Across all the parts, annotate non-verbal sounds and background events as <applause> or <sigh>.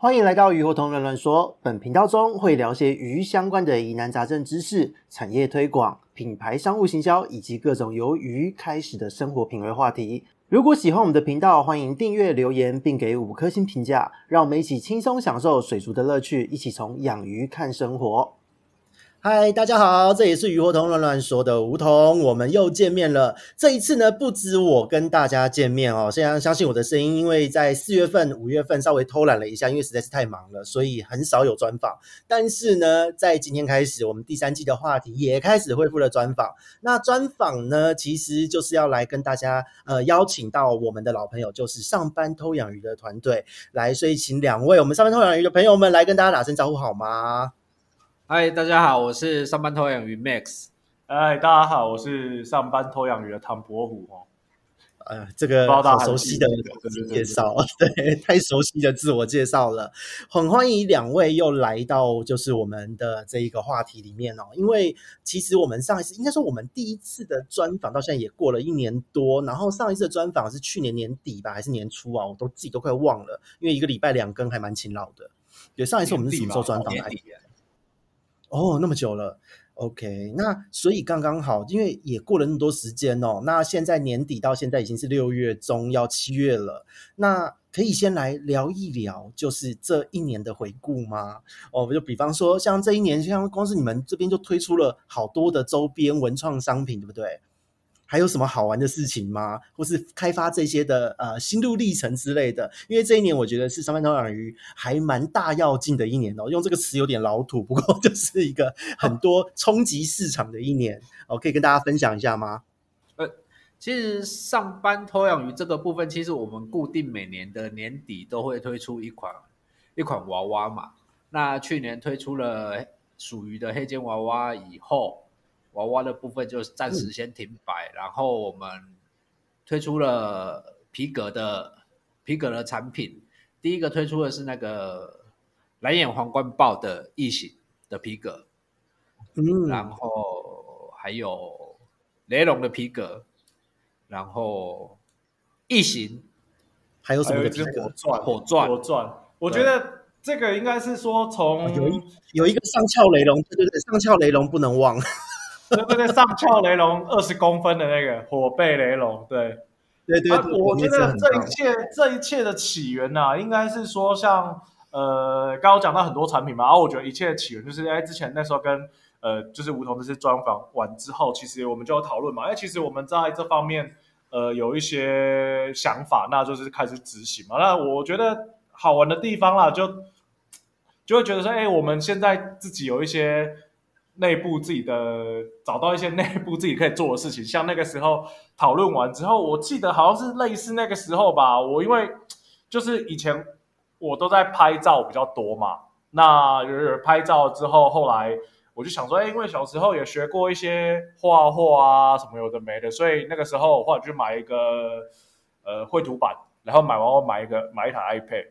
欢迎来到鱼和同人乱说。本频道中会聊些鱼相关的疑难杂症知识、产业推广、品牌商务行销以及各种由鱼开始的生活品味话题。如果喜欢我们的频道，欢迎订阅、留言并给五颗星评价，让我们一起轻松享受水族的乐趣，一起从养鱼看生活。嗨，大家好，这里是鱼活通乱乱说的梧桐，我们又见面了。这一次呢，不止我跟大家见面哦，现在相信我的声音，因为在四月份、五月份稍微偷懒了一下，因为实在是太忙了，所以很少有专访。但是呢，在今天开始，我们第三季的话题也开始恢复了专访。那专访呢，其实就是要来跟大家呃邀请到我们的老朋友，就是上班偷养鱼的团队来，所以请两位我们上班偷养鱼的朋友们来跟大家打声招呼好吗？嗨，大家好，我是上班偷养鱼 Max。嗨，大家好，我是上班偷养鱼的唐伯虎哦。呃，这个好熟悉的介绍，<laughs> 对，太熟悉的自我介绍了。很欢迎两位又来到就是我们的这一个话题里面哦。因为其实我们上一次应该说我们第一次的专访到现在也过了一年多，然后上一次的专访是去年年底吧，还是年初啊？我都自己都快忘了，因为一个礼拜两更还蛮勤劳的。对，上一次我们是什么时候专访来？哦，那么久了，OK，那所以刚刚好，因为也过了那么多时间哦。那现在年底到现在已经是六月中要七月了，那可以先来聊一聊，就是这一年的回顾吗？哦，就比方说像这一年，像公司你们这边就推出了好多的周边文创商品，对不对？还有什么好玩的事情吗？或是开发这些的呃心路历程之类的？因为这一年我觉得是上班偷养鱼还蛮大要进的一年哦。用这个词有点老土，不过就是一个很多冲击市场的一年哦。可以跟大家分享一下吗？呃，其实上班偷养鱼这个部分，其实我们固定每年的年底都会推出一款一款娃娃嘛。那去年推出了属于的黑金娃娃以后。娃娃的部分就暂时先停摆，嗯，然后我们推出了皮革的皮革的产品。第一个推出的是那个蓝眼皇冠豹的异形的皮革，嗯，然后还有雷龙的皮革，然后异形还有什么的皮革？火钻，火钻，火钻。我觉得这个应该是说从有一有一个上翘雷龙，对对对，上翘雷龙不能忘。对对对，上翘雷龙二十公分的那个火背雷龙，对对对，对、啊，我觉得这一切这一切的起源呐、啊，应该是说像呃，刚刚讲到很多产品嘛，然后我觉得一切的起源就是哎，之前那时候跟呃，就是梧桐这些专访完之后，其实我们就有讨论嘛，哎，其实我们在这方面呃有一些想法，那就是开始执行嘛。那我觉得好玩的地方啦，就就会觉得说，哎，我们现在自己有一些。内部自己的找到一些内部自己可以做的事情，像那个时候讨论完之后，我记得好像是类似那个时候吧。我因为就是以前我都在拍照比较多嘛，那拍照之后，后来我就想说，哎，因为小时候也学过一些画画啊什么有的没的，所以那个时候或者就买一个呃绘图板，然后买完我买一个买一台 iPad，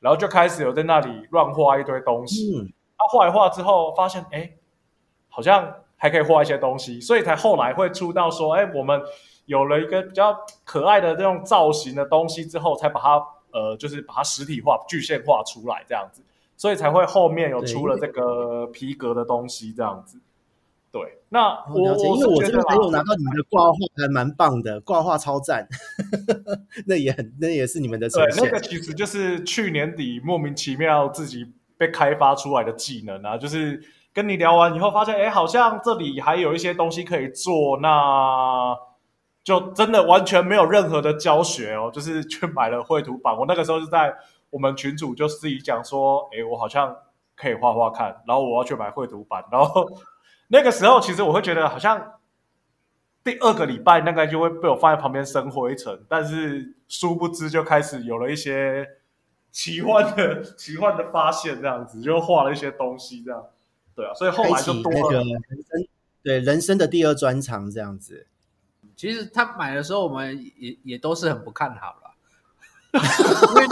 然后就开始有在那里乱画一堆东西。嗯，他画一画之后，发现哎。诶好像还可以画一些东西，所以才后来会出到说，哎，我们有了一个比较可爱的这种造型的东西之后，才把它呃，就是把它实体化、具现化出来这样子，所以才会后面有出了这个皮革的东西这样子。对，那我因为我这边还有拿到你们的挂画，还蛮棒的，挂画超赞，<laughs> 那也很，那也是你们的。对，那个其实就是去年底莫名其妙自己被开发出来的技能啊，就是。跟你聊完以后，发现哎，好像这里还有一些东西可以做，那就真的完全没有任何的教学哦，就是去买了绘图板。我那个时候是在我们群主就自己讲说，哎，我好像可以画画看，然后我要去买绘图板。然后 <laughs> 那个时候，其实我会觉得好像第二个礼拜那个就会被我放在旁边生灰尘，但是殊不知就开始有了一些奇幻的奇幻的发现，这样子就画了一些东西，这样。对啊，所以后来就多了那个人生，对人生的第二专长这样子。其实他买的时候，我们也也都是很不看好了，<laughs> 因为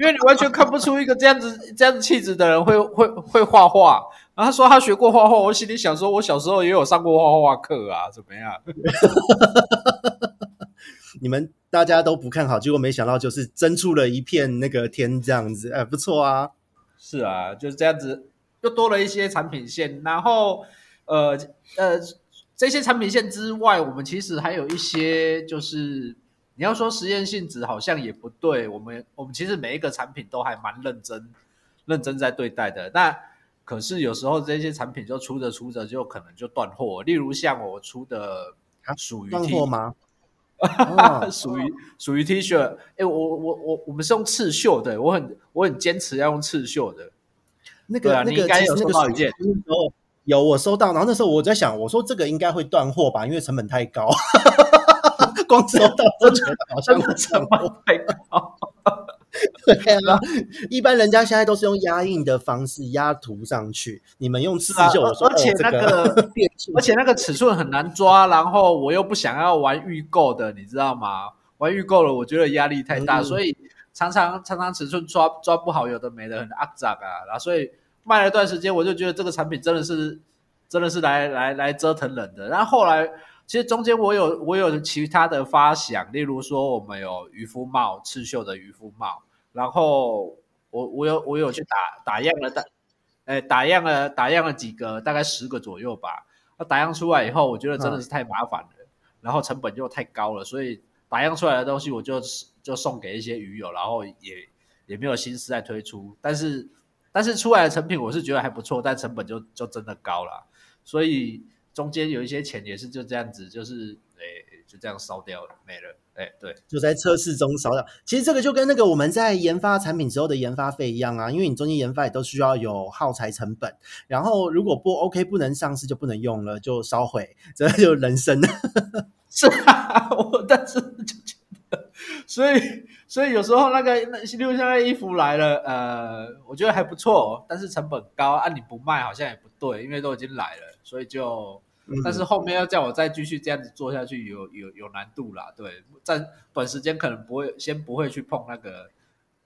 因为你完全看不出一个这样子这样子气质的人会会会画画。然后他说他学过画画，我心里想说，我小时候也有上过画画课啊，怎么样？<laughs> 你们大家都不看好，结果没想到就是争出了一片那个天这样子，哎，不错啊。是啊，就是这样子，又多了一些产品线，然后呃呃，这些产品线之外，我们其实还有一些就是。你要说实验性质好像也不对，我们我们其实每一个产品都还蛮认真，认真在对待的。那可是有时候这些产品就出着出着就可能就断货，例如像我出的属于断货吗？<laughs> 属于属于 T 恤，哎，我我我我们是用刺绣的，我很我很坚持要用刺绣的。那个、啊、那个应该有收到一件，有我收到，然后那时候我在想，我说这个应该会断货吧，因为成本太高。<laughs> 光收到都觉得好像成本太高。<laughs> 对啊，一般人家现在都是用压印的方式压图上去，你们用刺绣，而且那个，<laughs> 而且那个尺寸很难抓，然后我又不想要玩预购的，你知道吗？玩预购了，我觉得压力太大，所以常常常常尺寸抓抓不好，有的没的很阿杂啊，然后所以卖了一段时间，我就觉得这个产品真的是真的是来来来折腾人的，然后后来。其实中间我有我有其他的发想，例如说我们有渔夫帽，刺绣的渔夫帽，然后我我有我有去打打样了打，哎打样了打样了几个，大概十个左右吧。那打样出来以后，我觉得真的是太麻烦了，然后成本又太高了，所以打样出来的东西我就就送给一些鱼友，然后也也没有心思再推出。但是但是出来的成品我是觉得还不错，但成本就就真的高了，所以。中间有一些钱也是就这样子，就是诶，就这样烧掉了，没了。哎，对，就在测试中烧掉。其实这个就跟那个我们在研发产品时候的研发费一样啊，因为你中间研发也都需要有耗材成本。然后如果不 OK，不能上市就不能用了，就烧毁，这就人生。<laughs> 是啊，我但是就所以所以有时候那个那例如像那衣服来了，呃，我觉得还不错，但是成本高，啊，你不卖好像也不对，因为都已经来了。所以就，但是后面要叫我再继续这样子做下去有，有有有难度啦。对，在短时间可能不会，先不会去碰那个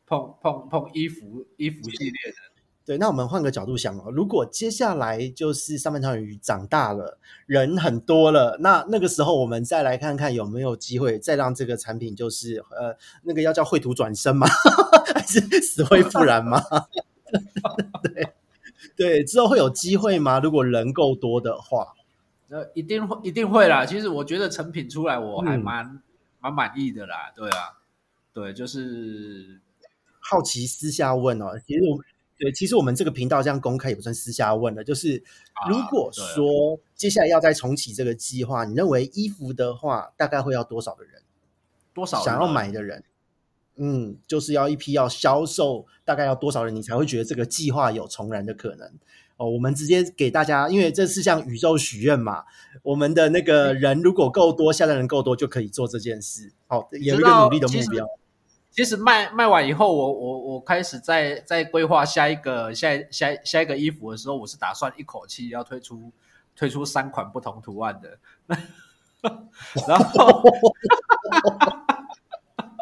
碰碰碰衣服衣服系列的。对，那我们换个角度想哦，如果接下来就是上半条鱼长大了，人很多了，那那个时候我们再来看看有没有机会再让这个产品就是呃，那个要叫绘图转身吗？<laughs> 还是死灰复燃吗？<laughs> 对。对，之后会有机会吗？如果人够多的话，呃，一定会，一定会啦。其实我觉得成品出来，我还蛮、嗯、蛮满意的啦。对啊，对，就是好奇私下问哦。其实我对，其实我们这个频道这样公开也不算私下问了。就是如果说接下来要再重启这个计划，你认为衣服的话，大概会要多少的人？多少想要买的人？嗯，就是要一批要销售，大概要多少人，你才会觉得这个计划有重燃的可能？哦，我们直接给大家，因为这是向宇宙许愿嘛。我们的那个人如果够多，下单人够多，就可以做这件事。好、哦，有一个努力的目标。其实，卖卖完以后，我我我开始在在规划下一个下下下一个衣服的时候，我是打算一口气要推出推出三款不同图案的，<laughs> 然后。<laughs>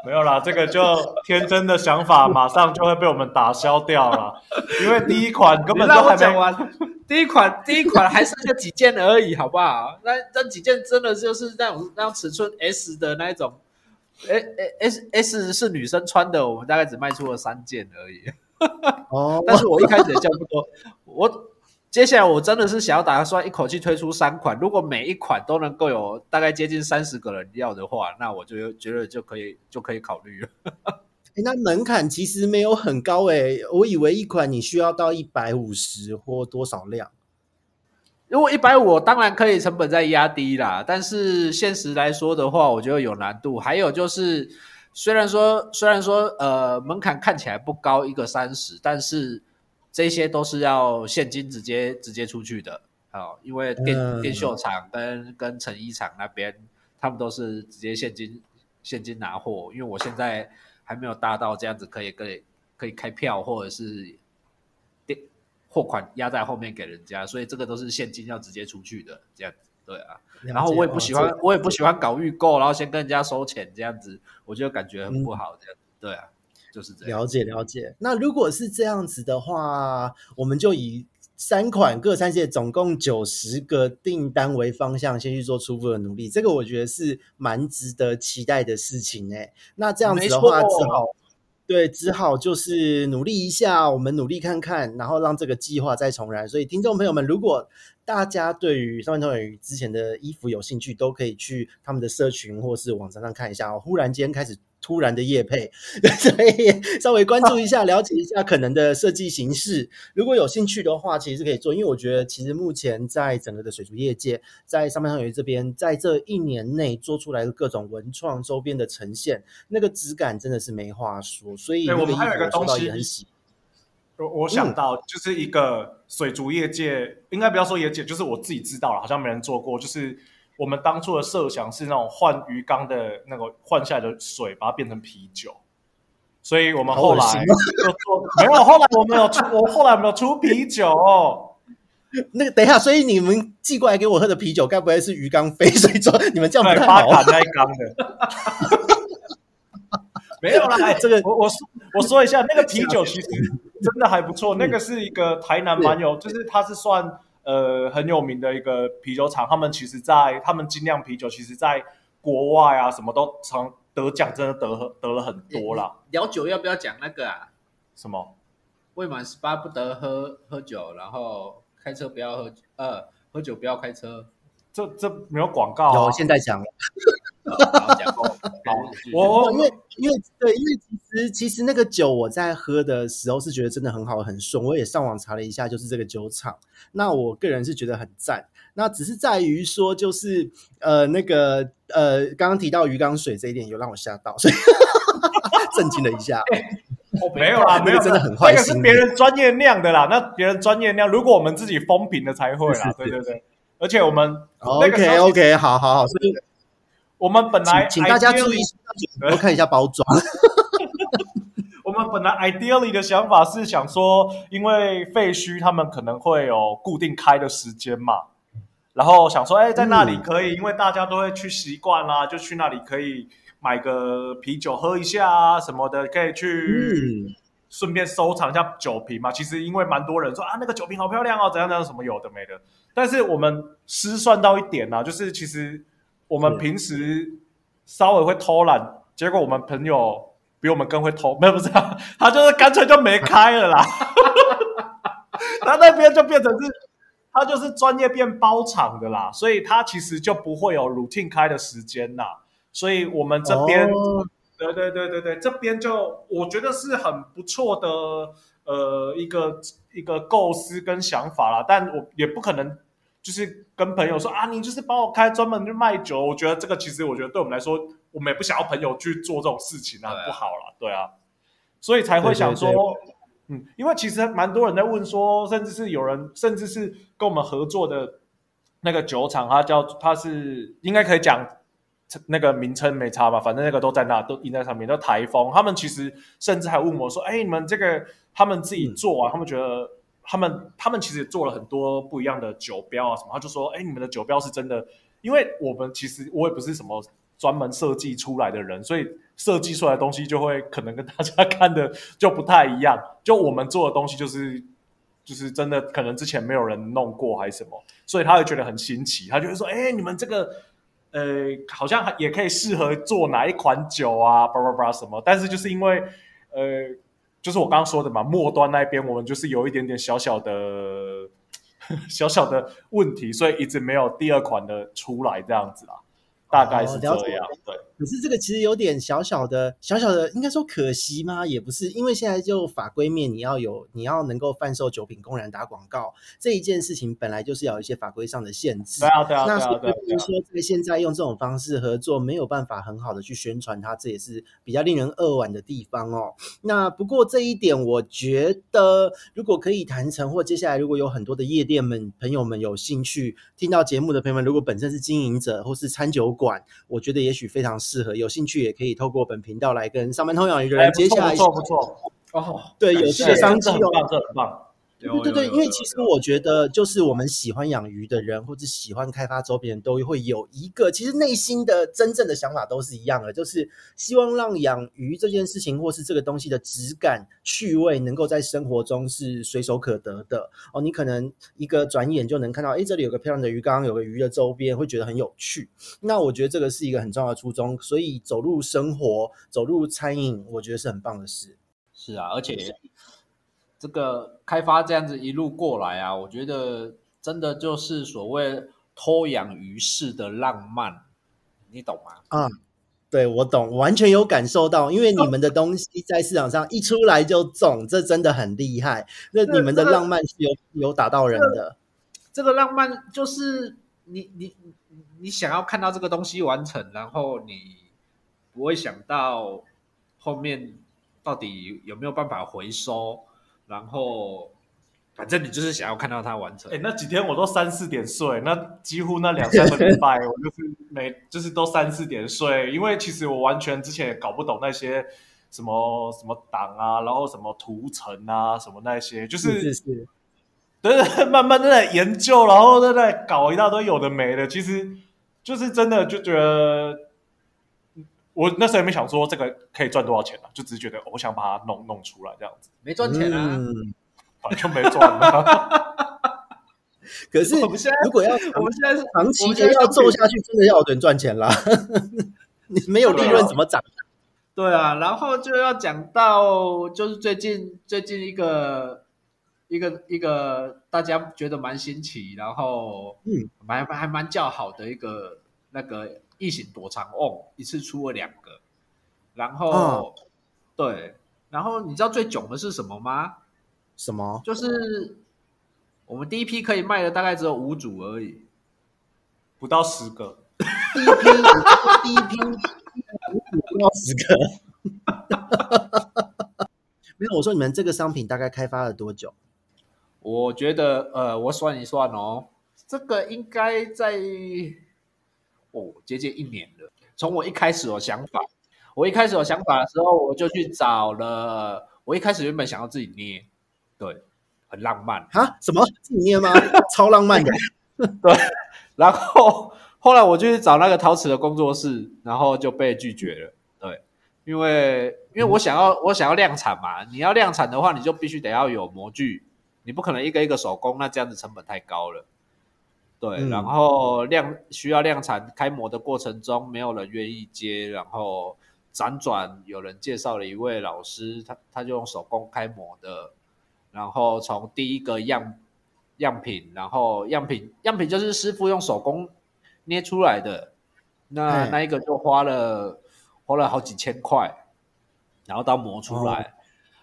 没有啦，这个就天真的想法，马上就会被我们打消掉了。因为第一款根本就还没讲完，第一款第一款还剩下几件而已，好不好？那那几件真的就是那种那种尺寸 S 的那一种，哎哎 S S 是女生穿的，我们大概只卖出了三件而已。哦，但是我一开始也叫不多，我。接下来我真的是想要打算一口气推出三款，如果每一款都能够有大概接近三十个人要的话，那我就觉得就可以就可以考虑了。欸、那门槛其实没有很高诶、欸，我以为一款你需要到一百五十或多少量。如果一百五，当然可以成本再压低啦，但是现实来说的话，我觉得有难度。还有就是，虽然说虽然说呃门槛看起来不高，一个三十，但是。这些都是要现金直接直接出去的，好，因为电电绣厂跟跟成衣厂那边，他们都是直接现金现金拿货，因为我现在还没有大到这样子可以可以可以开票或者是货款压在后面给人家，所以这个都是现金要直接出去的，这样子，对啊。然后我也不喜欢我也不喜欢搞预购，然后先跟人家收钱这样子，我就感觉很不好，这样子，对啊。就是这样。了解了解，那如果是这样子的话，我们就以三款各三件总共九十个订单为方向，先去做初步的努力，这个我觉得是蛮值得期待的事情哎。那这样子的话，只好对，只好就是努力一下，我们努力看看，然后让这个计划再重燃。所以，听众朋友们，如果大家对于上班偷养鱼之前的衣服有兴趣，都可以去他们的社群或是网站上看一下哦。忽然间开始。突然的业配，<laughs> 所以稍微关注一下，了解一下可能的设计形式。如果有兴趣的话，其实是可以做。因为我觉得，其实目前在整个的水族业界，在上班偷养鱼这边，在这一年内做出来的各种文创周边的呈现，那个质感真的是没话说。所以，我们还有一个东西很喜，我我想到就是一个水族业界，嗯、应该不要说业界，就是我自己知道了，好像没人做过，就是。我们当初的设想是那种换鱼缸的那个换下来的水，把它变成啤酒，所以我们后来就做没有。后来我们有出，我后来没有出啤酒。那个等一下，所以你们寄过来给我喝的啤酒，该不会是鱼缸飞水装？你们这样不太好。那一缸的，<laughs> 没有啦。哎，这个我我说我说一下，那个啤酒其实真的还不错。那个是一个台南蛮有，就是它是算。呃，很有名的一个啤酒厂，他们其实在，他们精酿啤酒，其实在国外啊，什么都常得奖，真的得得了很多啦。聊酒要不要讲那个啊？什么？未满十八不得喝喝酒，然后开车不要喝，呃，喝酒不要开车。这这没有广告。有，现在讲。<laughs> 我我因为因为对，因为其实其实那个酒我在喝的时候是觉得真的很好很顺，我也上网查了一下，就是这个酒厂。那我个人是觉得很赞。那只是在于说，就是呃那个呃刚刚提到鱼缸水这一点，有让我吓到，所以 <laughs> 震惊了一下。没有啦，没有，真的很坏。那个是别人专业酿的啦，那别人专业酿，如果我们自己封瓶的才会啦。对对对，而且我们 OK OK，好好好，所以。我们本来请，请大家注意，多看一下包装。<laughs> 我们本来 ideally 的想法是想说，因为废墟他们可能会有固定开的时间嘛，然后想说，哎，在那里可以，嗯、因为大家都会去习惯啦，就去那里可以买个啤酒喝一下啊什么的，可以去顺便收藏一下酒瓶嘛。其实因为蛮多人说啊，那个酒瓶好漂亮哦，怎样怎样什么有的没的。但是我们失算到一点呢、啊，就是其实。我们平时稍微会偷懒，结果我们朋友比我们更会偷，<laughs> 没有不是啊，他就是干脆就没开了啦。<laughs> 他那边就变成是，他就是专业变包场的啦，所以他其实就不会有 routine 开的时间啦。所以我们这边，哦、对对对对对，这边就我觉得是很不错的，呃，一个一个构思跟想法啦，但我也不可能。就是跟朋友说啊，你就是帮我开专门去卖酒，我觉得这个其实我觉得对我们来说，我们也不想要朋友去做这种事情啊，不好了，对啊，所以才会想说，嗯，因为其实蛮多人在问说，甚至是有人，甚至是跟我们合作的那个酒厂，他叫他是应该可以讲那个名称没差吧，反正那个都在那都印在上面，叫台风。他们其实甚至还问我说，哎，你们这个他们自己做啊，他们觉得。他们他们其实也做了很多不一样的酒标啊什么，他就说，哎，你们的酒标是真的，因为我们其实我也不是什么专门设计出来的人，所以设计出来的东西就会可能跟大家看的就不太一样。就我们做的东西就是 <laughs> 就是真的可能之前没有人弄过还是什么，所以他会觉得很新奇，他就会说，哎，你们这个呃好像也可以适合做哪一款酒啊，叭叭叭什么，但是就是因为呃。就是我刚刚说的嘛，末端那边我们就是有一点点小小的、<laughs> 小小的问题，所以一直没有第二款的出来这样子啦。大概是这样，对。可是这个其实有点小小的、小小的，应该说可惜吗？也不是，因为现在就法规面，你要有，你要能够贩售酒品、公然打广告这一件事情，本来就是要有一些法规上的限制。对啊，对啊，那所以说，在现在用这种方式合作，没有办法很好的去宣传它，这也是比较令人扼腕的地方哦。那不过这一点，我觉得如果可以谈成，或接下来如果有很多的夜店们朋友们有兴趣听到节目的朋友们，如果本身是经营者或是餐酒馆，我觉得也许非常适合，有兴趣也可以透过本频道来跟上班通养鱼的人接下来。不错不错哦，对，有这个商机哦，很棒。对对对，因为其实我觉得，就是我们喜欢养鱼的人，或者喜欢开发周边人都会有一个，其实内心的真正的想法都是一样的，就是希望让养鱼这件事情，或是这个东西的质感、趣味，能够在生活中是随手可得的。哦，你可能一个转眼就能看到，哎，这里有个漂亮的鱼缸，有个鱼的周边，会觉得很有趣。那我觉得这个是一个很重要的初衷，所以走入生活，走入餐饮，我觉得是很棒的事。是啊，而且。这个开发这样子一路过来啊，我觉得真的就是所谓偷养鱼式的浪漫，你懂吗？啊，对，我懂，完全有感受到，因为你们的东西在市场上一出来就中，这真的很厉害。那你们的浪漫是有、这个、有打到人的，这个浪漫就是你你你想要看到这个东西完成，然后你不会想到后面到底有没有办法回收。然后，反正你就是想要看到它完成。哎，那几天我都三四点睡，那几乎那两三个礼拜，我就是每就是都三四点睡，因为其实我完全之前也搞不懂那些什么什么档啊，然后什么图层啊，什么那些，就是是是，对对，慢慢在研究，然后在在搞一大堆有的没的，其实就是真的就觉得。我那时候也没想说这个可以赚多少钱啊，就只是觉得我想把它弄弄出来这样子，没赚钱啊，嗯、反正没赚啊。<laughs> 可是我们现在如果要我们现在是长期的要做下去，真的要有人赚钱啦。<laughs> 你没有利润怎么涨？对啊，然后就要讲到就是最近最近一个一个一个大家觉得蛮新奇，然后嗯，蛮还蛮叫好的一个那个。异形躲藏哦一次出了两个，然后、哦、对，然后你知道最囧的是什么吗？什么？就是我们第一批可以卖的大概只有五组而已，不到十个。<laughs> 第一批，第一批不到十个。<laughs> 没有，我说你们这个商品大概开发了多久？我觉得，呃，我算一算哦，这个应该在。哦，接近一年了。从我一开始有想法，我一开始有想法的时候，我就去找了。我一开始原本想要自己捏，对，很浪漫啊？什么自己捏吗？<laughs> 超浪漫的，<laughs> 对。然后后来我就去找那个陶瓷的工作室，然后就被拒绝了。对，因为因为我想要我想要量产嘛，你要量产的话，你就必须得要有模具，你不可能一个一个手工，那这样子成本太高了。对，嗯、然后量需要量产开模的过程中，没有人愿意接，然后辗转有人介绍了一位老师，他他就用手工开模的，然后从第一个样样品，然后样品样品就是师傅用手工捏出来的，那、嗯、那一个就花了花了好几千块，然后到磨出来，哦、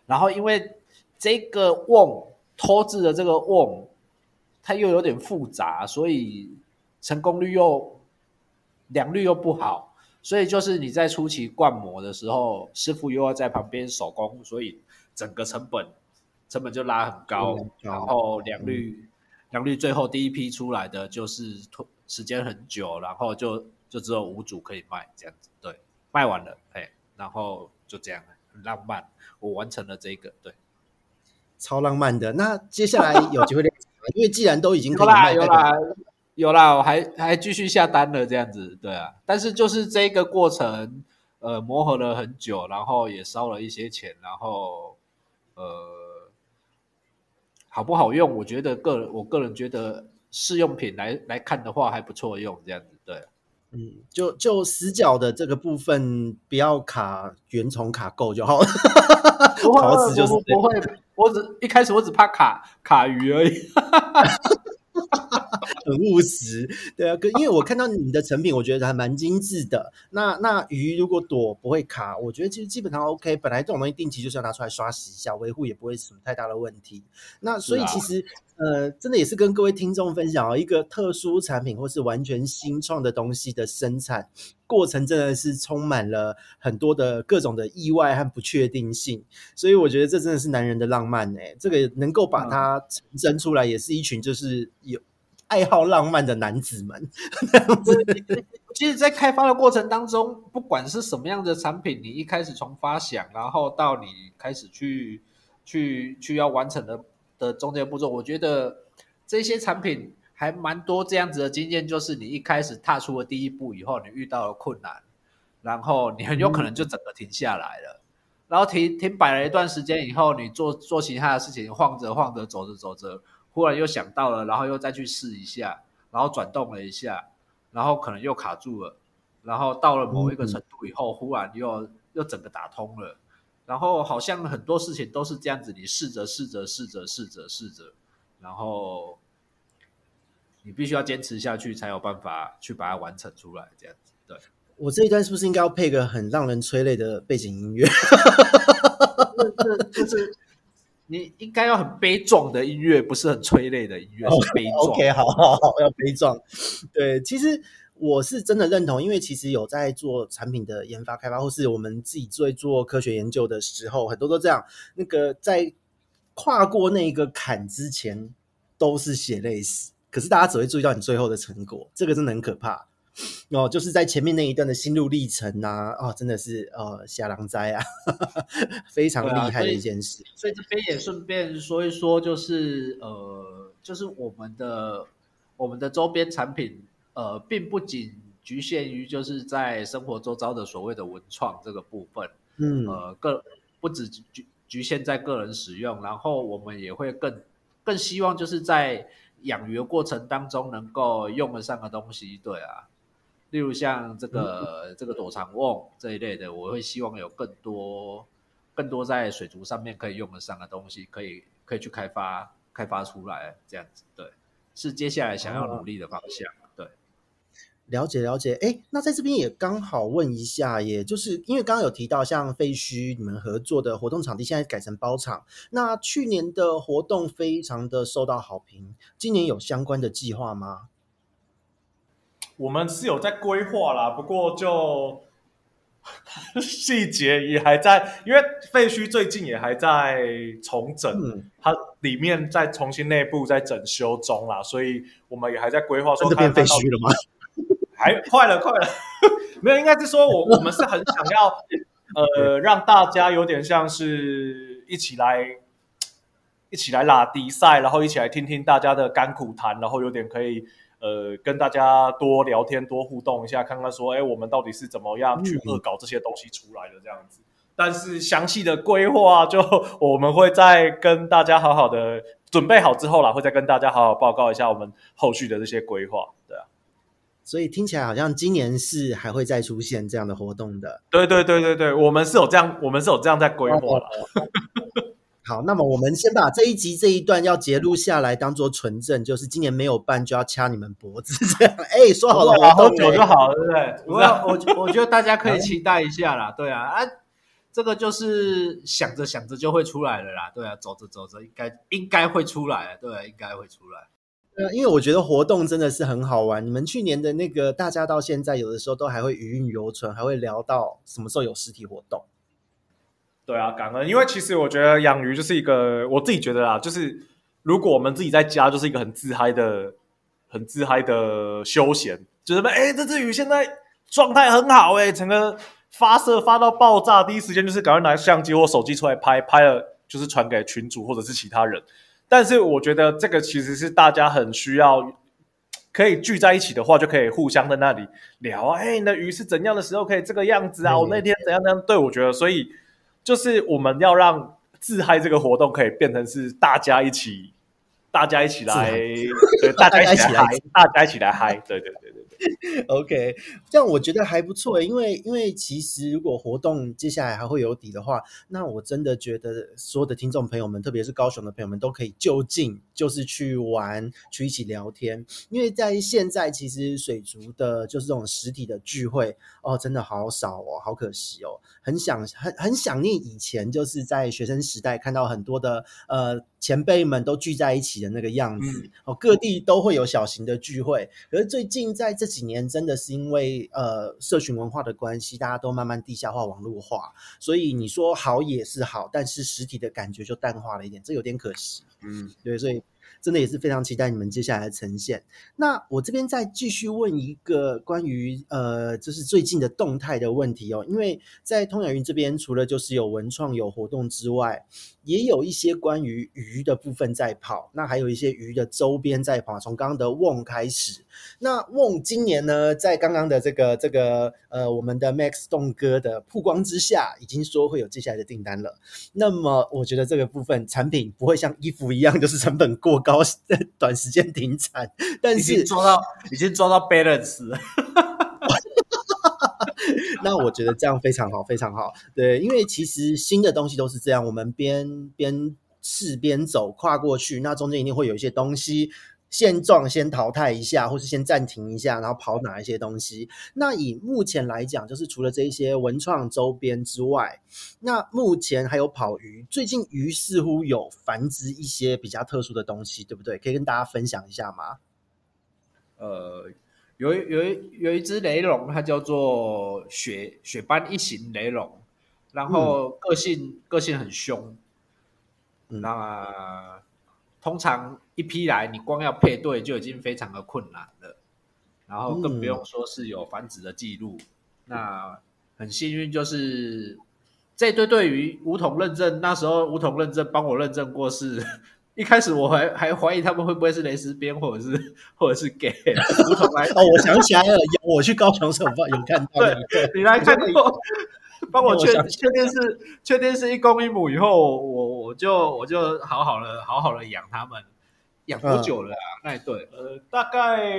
然后因为这个瓮托制的这个瓮。它又有点复杂，所以成功率又良率又不好，所以就是你在初期灌模的时候，师傅又要在旁边手工，所以整个成本成本就拉很高，嗯、然后良率、嗯、良率最后第一批出来的就是时间很久，然后就就只有五组可以卖这样子，对，卖完了，哎，然后就这样很浪漫，我完成了这个，对，超浪漫的。那接下来有机会 <laughs> 因为既然都已经可以卖，有啦有啦，有啦，我还还继续下单了这样子，对啊。但是就是这个过程，呃，磨合了很久，然后也烧了一些钱，然后呃，好不好用？我觉得个人，我个人觉得试用品来来看的话还不错用，这样子，对。嗯，就就死角的这个部分不要卡原虫卡够就好了。<laughs> 陶瓷就是不会。我只一开始我只怕卡卡鱼而已，<laughs> 很务实，对啊，因为我看到你的成品，我觉得还蛮精致的。那那鱼如果躲不会卡，我觉得其实基本上 OK。本来这种东西定期就是要拿出来刷洗一下，维护也不会什么太大的问题。那所以其实。呃，真的也是跟各位听众分享哦，一个特殊产品或是完全新创的东西的生产过程，真的是充满了很多的各种的意外和不确定性。所以我觉得这真的是男人的浪漫哎，这个能够把它成真出来，也是一群就是有爱好浪漫的男子们。<laughs> 其实，在开发的过程当中，不管是什么样的产品，你一开始从发想，然后到你开始去去去要完成的。的中间步骤，我觉得这些产品还蛮多这样子的经验，就是你一开始踏出了第一步以后，你遇到了困难，然后你很有可能就整个停下来了，嗯、然后停停摆了一段时间以后，你做做其他的事情，晃着晃着走着走着，忽然又想到了，然后又再去试一下，然后转动了一下，然后可能又卡住了，然后到了某一个程度以后，嗯、忽然又又整个打通了。然后好像很多事情都是这样子，你试着试着试着试着试着，然后你必须要坚持下去，才有办法去把它完成出来。这样子，对。我这一段是不是应该要配个很让人催泪的背景音乐？<laughs> 就是你应该要很悲壮的音乐，不是很催泪的音乐，okay, 是悲壮。OK，好好好，要悲壮。对，其实。我是真的认同，因为其实有在做产品的研发开发，或是我们自己做做科学研究的时候，很多都这样。那个在跨过那一个坎之前，都是血泪史。可是大家只会注意到你最后的成果，这个真的很可怕哦。就是在前面那一段的心路历程啊，哦，真的是呃，下狼灾啊，<laughs> 非常厉害的一件事。所以，所以这边也顺便说一说，就是呃，就是我们的我们的周边产品。呃，并不仅局限于就是在生活周遭的所谓的文创这个部分，嗯，呃，个不止局局限在个人使用，然后我们也会更更希望就是在养鱼的过程当中能够用得上的东西，对啊，例如像这个、嗯、这个躲藏瓮这一类的，我会希望有更多更多在水族上面可以用得上的东西，可以可以去开发开发出来，这样子，对，是接下来想要努力的方向。哦了解了解，哎，那在这边也刚好问一下，也就是因为刚刚有提到像废墟你们合作的活动场地现在改成包场，那去年的活动非常的受到好评，今年有相关的计划吗？我们是有在规划啦，不过就 <laughs> 细节也还在，因为废墟最近也还在重整，嗯、它里面在重新内部在整修中啦，所以我们也还在规划说它变废墟了吗？还快了，快了，<laughs> 没有，应该是说我我们是很想要，呃，<laughs> 让大家有点像是一起来，一起来拉迪赛，然后一起来听听大家的甘苦谈，然后有点可以呃跟大家多聊天、多互动一下，看看说，哎，我们到底是怎么样去恶搞这些东西出来的这样子。但是详细的规划，就我们会再跟大家好好的准备好之后啦，会再跟大家好好报告一下我们后续的这些规划，对啊。所以听起来好像今年是还会再出现这样的活动的。对对对对对，我们是有这样，我们是有这样在规划了。<laughs> 好，那么我们先把这一集这一段要截录下来，当做纯正，就是今年没有办就要掐你们脖子这样。<laughs> 哎，说好了喝酒就好了，对不对？我要，我我觉得大家可以期待一下啦。对啊，啊，这个就是想着想着就会出来了啦。对啊，走着走着应该应该会出来，对啊，应该会出来。呃，因为我觉得活动真的是很好玩。你们去年的那个，大家到现在有的时候都还会余韵犹存，还会聊到什么时候有实体活动。对啊，感恩。因为其实我觉得养鱼就是一个，我自己觉得啊，就是如果我们自己在家，就是一个很自嗨的、很自嗨的休闲。就是什么，哎，这只鱼现在状态很好，哎，整个发射发到爆炸，第一时间就是赶快拿相机或手机出来拍，拍了就是传给群主或者是其他人。但是我觉得这个其实是大家很需要，可以聚在一起的话，就可以互相在那里聊啊。哎，你的鱼是怎样的时候可以这个样子啊？我那天怎样怎样？对，我觉得，所以就是我们要让自嗨这个活动可以变成是大家一起，大家一起来，对，大家一起来嗨，大家一起来嗨，对对对对。<laughs> OK，这样我觉得还不错，因为因为其实如果活动接下来还会有底的话，那我真的觉得所有的听众朋友们，特别是高雄的朋友们，都可以就近就是去玩，去一起聊天。因为在现在其实水族的就是这种实体的聚会哦，真的好少哦，好可惜哦，很想很很想念以前就是在学生时代看到很多的呃前辈们都聚在一起的那个样子哦，各地都会有小型的聚会，可是最近在这几年真的是因为呃社群文化的关系，大家都慢慢地下化、网络化，所以你说好也是好，但是实体的感觉就淡化了一点，这有点可惜。嗯，对，所以真的也是非常期待你们接下来的呈现。那我这边再继续问一个关于呃，就是最近的动态的问题哦，因为在通雅云这边，除了就是有文创有活动之外，也有一些关于鱼的部分在跑，那还有一些鱼的周边在跑。从刚刚的瓮开始，那瓮今年呢，在刚刚的这个这个呃，我们的 Max 栋哥的曝光之下，已经说会有接下来的订单了。那么我觉得这个部分产品不会像衣服一样，就是成本过高。<laughs> 短时间停产，但是已经做到已经抓到 balance 了。<laughs> 那我觉得这样非常好，非常好。对，因为其实新的东西都是这样，我们边边试边走，跨过去，那中间一定会有一些东西。现状先淘汰一下，或是先暂停一下，然后跑哪一些东西？那以目前来讲，就是除了这一些文创周边之外，那目前还有跑鱼。最近鱼似乎有繁殖一些比较特殊的东西，对不对？可以跟大家分享一下吗？呃，有有有一只雷龙，它叫做雪雪斑一型雷龙，然后个性、嗯、个性很凶，那。通常一批来，你光要配对就已经非常的困难了，然后更不用说是有繁殖的记录。嗯、那很幸运，就是这对对于梧桐认证，那时候梧桐认证帮我认证过是，是 <laughs> 一开始我还还怀疑他们会不会是蕾丝边或者是 <laughs> 或者是 gay 梧桐来。哦，我想起来了，有我去高雄时候有看到，对，你来看过。<laughs> 帮我确确定是确定是一公一母以后，我我就我就好好的好好的养它们，养多久了啊？那、一、对，呃，大概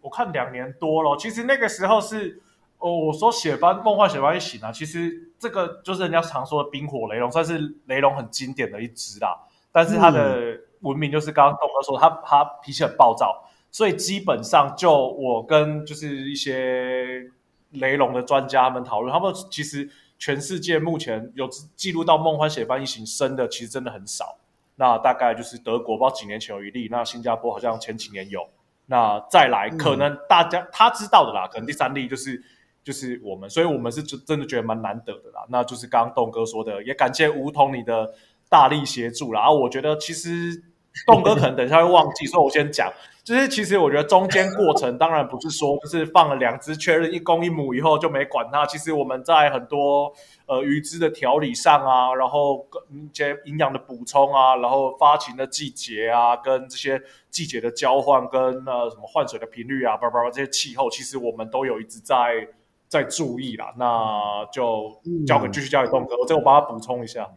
我看两年多了。其实那个时候是哦，我说血斑梦幻血斑一型啊，其实这个就是人家常说的冰火雷龙，算是雷龙很经典的一只啦。但是它的文明就是刚刚栋哥说，它它脾气很暴躁，所以基本上就我跟就是一些。雷龙的专家们讨论，他们其实全世界目前有记录到梦幻血斑一型生的，其实真的很少。那大概就是德国，不知道几年前有一例，那新加坡好像前几年有。那再来，可能大家、嗯、他知道的啦，可能第三例就是就是我们，所以我们是真真的觉得蛮难得的啦。那就是刚刚栋哥说的，也感谢梧桐你的大力协助啦。然后我觉得其实栋哥可能等一下会忘记，所以我先讲。就是其实我觉得中间过程当然不是说就是放了两只确认一公一母以后就没管它。其实我们在很多呃鱼只的调理上啊，然后一些营养的补充啊，然后发情的季节啊，跟这些季节的交换，跟呃什么换水的频率啊，叭叭叭这些气候，其实我们都有一直在在注意啦。那就交给继续交给栋哥，我这我帮他补充一下。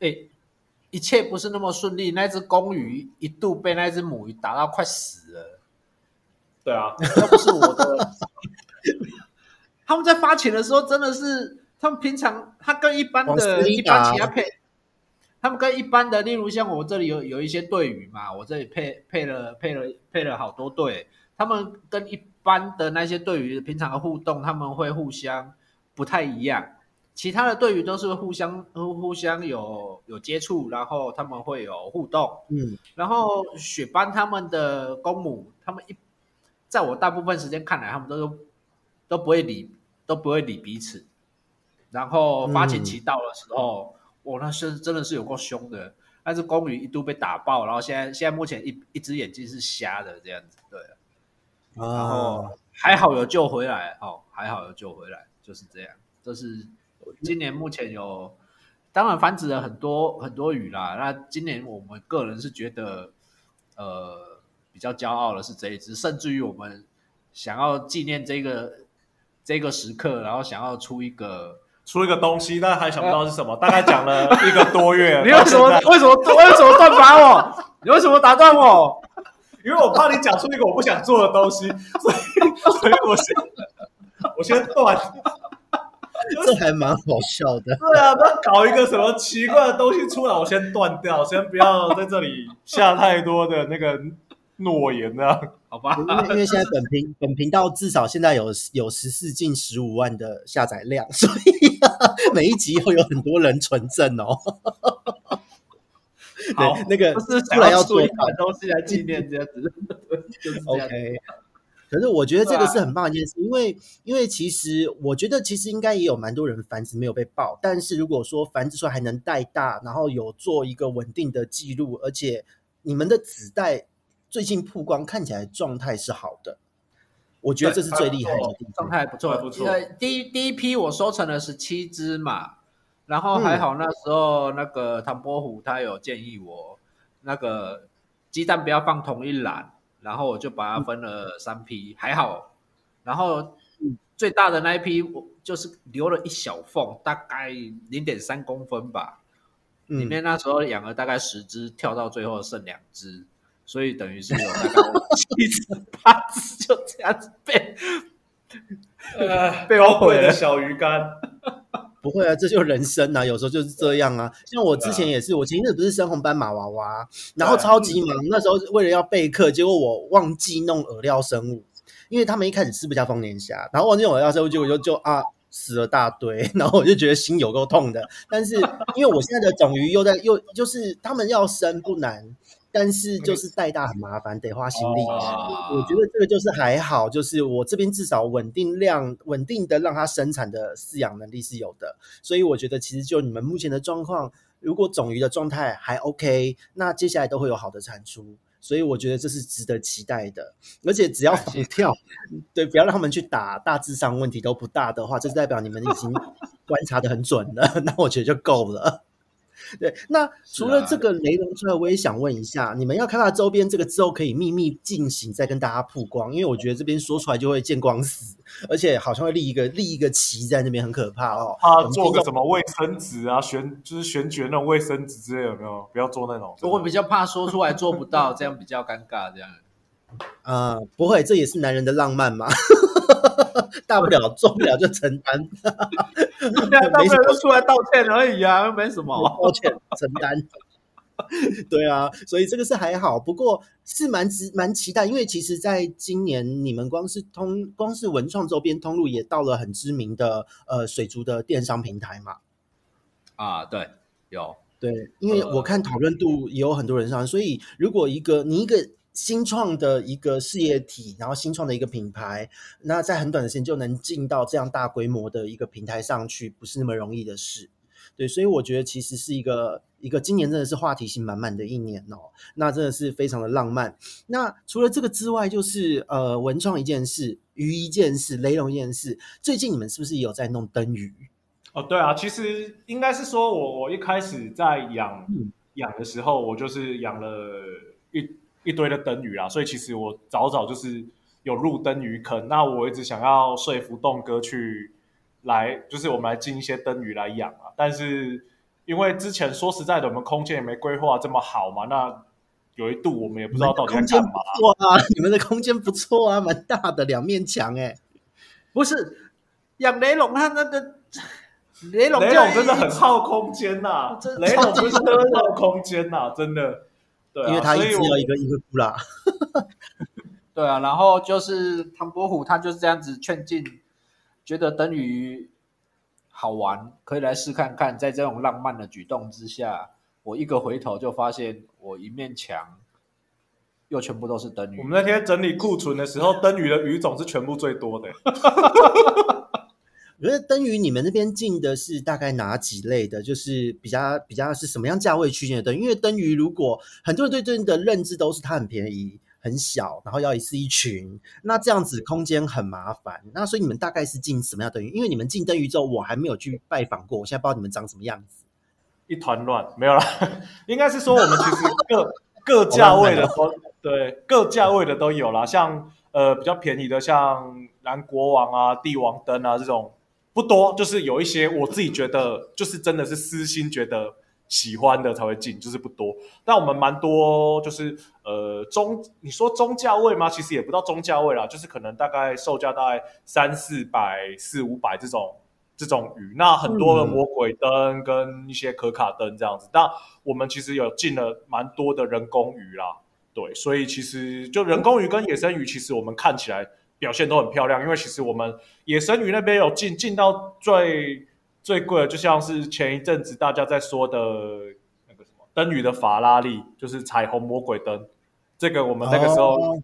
哎。一切不是那么顺利，那只公鱼一度被那只母鱼打到快死了。对啊，要不是我的，<laughs> 他们在发情的时候真的是，他们平常他跟一般的一般其他配，他们跟一般的，例如像我这里有有一些对鱼嘛，我这里配配了配了配了好多对，他们跟一般的那些对鱼平常的互动，他们会互相不太一样。其他的对鱼都是互相互相有有接触，然后他们会有互动。嗯，然后雪班他们的公母，他们一在我大部分时间看来，他们都都不会理都不会理彼此。然后发情期到的时候，我、那是真的是有够凶的，但是公鱼一度被打爆，然后现在现在目前一一只眼睛是瞎的这样子，对。然后还好有救回来哦，还好有救回来，就是这样，这是。今年目前有，当然繁殖了很多很多鱼啦。那今年我们个人是觉得，呃，比较骄傲的是这一只，甚至于我们想要纪念这个这个时刻，然后想要出一个出一个东西，但还想不到是什么。呃、大概讲了一个多月，<laughs> 你为什么为什么为什么断把我？你为什么打断我？<laughs> 因为我怕你讲出一个我不想做的东西，所以所以我先我先断。<laughs> 这还蛮好笑的。对啊，要搞一个什么奇怪的东西出来，我先断掉，先不要在这里下太多的那个诺言啊，<laughs> 好吧？因为现在本频本频道至少现在有有十四近十五万的下载量，<laughs> 所以、啊、每一集会有很多人存证哦。好，对那个是出来要做一款东西来纪念这样子，就是 OK。可是我觉得这个是很棒的一件事，啊、因为因为其实我觉得其实应该也有蛮多人繁殖没有被爆，但是如果说繁殖出来还能带大，然后有做一个稳定的记录，而且你们的子代最近曝光看起来状态是好的，我觉得这是最厉害的地方，状态还不错，不错。第一第一批我收成了十七只嘛，然后还好那时候那个唐伯虎他有建议我那个鸡蛋不要放同一篮，然后我就把它分了三批，嗯、还好，然后。最大的那一批，我就是留了一小缝，大概零点三公分吧。嗯、里面那时候养了大概十只，跳到最后剩两只，所以等于是有大概七 <laughs> 只八只就这样子被，呃，<laughs> 被我毁了小鱼干。不会啊，这就是人生啊，有时候就是这样啊。像我之前也是，我前一阵不是生红斑马娃娃，然后超级忙，那时候为了要备课，结果我忘记弄饵料生物。因为他们一开始吃不下丰年虾，然后忘记我要收，结果就就啊死了大堆，<laughs> 然后我就觉得心有够痛的。但是因为我现在的种鱼又在又就是他们要生不难，但是就是带大很麻烦，得花心力。哦、我觉得这个就是还好，就是我这边至少稳定量稳定的让它生产的饲养能力是有的，所以我觉得其实就你们目前的状况，如果种鱼的状态还 OK，那接下来都会有好的产出。所以我觉得这是值得期待的，而且只要防跳，对，不要让他们去打，大致上问题都不大的话，这代表你们已经观察的很准了，<laughs> 那我觉得就够了。<laughs> 对，那除了这个雷龙之外，我也想问一下，你们要开发周边这个之后可以秘密进行，再跟大家曝光，因为我觉得这边说出来就会见光死，而且好像会立一个立一个旗在那边，很可怕哦。他做个什么卫生纸啊，旋就是旋卷那种卫生纸之类有没有？不要做那种。我比较怕说出来做不到，<laughs> 这样比较尴尬，这样。啊、呃，不会，这也是男人的浪漫嘛。<laughs> 大不了做不了就承担，<laughs> 大不了就出来道歉而已啊，没什么，道歉承担。<laughs> 对啊，所以这个是还好，不过是蛮值蛮期待，因为其实在今年你们光是通光是文创周边通路也到了很知名的呃水族的电商平台嘛。啊，对，有对，因为我看讨论度也有很多人上，所以如果一个你一个。新创的一个事业体，然后新创的一个品牌，那在很短的时间就能进到这样大规模的一个平台上去，不是那么容易的事。对，所以我觉得其实是一个一个今年真的是话题性满满的一年哦，那真的是非常的浪漫。那除了这个之外，就是呃文创一件事，鱼一件事，雷龙一件事。最近你们是不是也有在弄灯鱼？哦，对啊，其实应该是说我我一开始在养、嗯、养的时候，我就是养了一。一堆的灯鱼啊，所以其实我早早就是有入灯鱼坑。那我一直想要说服栋哥去来，就是我们来进一些灯鱼来养啊。但是因为之前说实在的，我们空间也没规划这么好嘛。那有一度我们也不知道到底在干嘛。哇，你们的空间不错啊，蛮大的两面墙哎。不是养雷龙，它那个雷龙雷龙真的很耗空间呐、啊，雷龙真的很耗空间呐、啊，真的。对啊、因为他一直要一个一个布啦，<laughs> 对啊，然后就是唐伯虎，他就是这样子劝进，觉得灯鱼好玩，可以来试看看。在这种浪漫的举动之下，我一个回头就发现，我一面墙又全部都是灯鱼。我们那天整理库存的时候，灯鱼的鱼种是全部最多的。<laughs> 我觉得灯鱼，你们那边进的是大概哪几类的？就是比较比较是什么样价位区间的灯？因为灯鱼如果很多人对灯的认知都是它很便宜、很小，然后要一次一群，那这样子空间很麻烦。那所以你们大概是进什么样的灯鱼？因为你们进灯鱼之后，我还没有去拜访过，我现在不知道你们长什么样子，一团乱，没有啦。<laughs> 应该是说我们其实各 <laughs> 各价位的都对，各价位的都有啦。像呃比较便宜的，像蓝国王啊、帝王灯啊这种。不多，就是有一些我自己觉得，就是真的是私心觉得喜欢的才会进，就是不多。但我们蛮多，就是呃中，你说中价位吗？其实也不到中价位啦，就是可能大概售价大概三四百、四五百这种这种鱼。那很多的魔鬼灯跟一些可卡灯这样子。但我们其实有进了蛮多的人工鱼啦，对，所以其实就人工鱼跟野生鱼，其实我们看起来。表现都很漂亮，因为其实我们野生鱼那边有进进到最最贵的，就像是前一阵子大家在说的那个什么灯鱼的法拉利，就是彩虹魔鬼灯。这个我们那个时候，哦、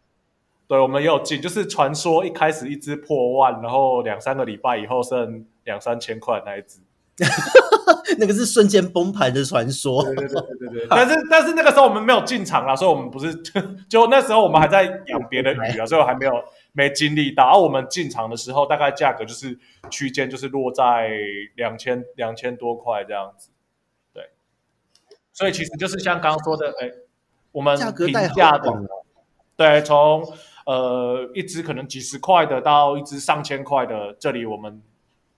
对，我们也有进，就是传说一开始一只破万，然后两三个礼拜以后剩两三千块那一只。<laughs> <laughs> 那个是瞬间崩盘的传说。对对对对对。<laughs> 但是但是那个时候我们没有进场啦，所以我们不是就，<laughs> 就那时候我们还在养别的鱼啊，所以我还没有没经历到。而我们进场的时候，大概价格就是区间就是落在两千两千多块这样子。对。所以其实就是像刚刚说的，哎，我们平价的，对，从呃一只可能几十块的到一只上千块的，这里我们。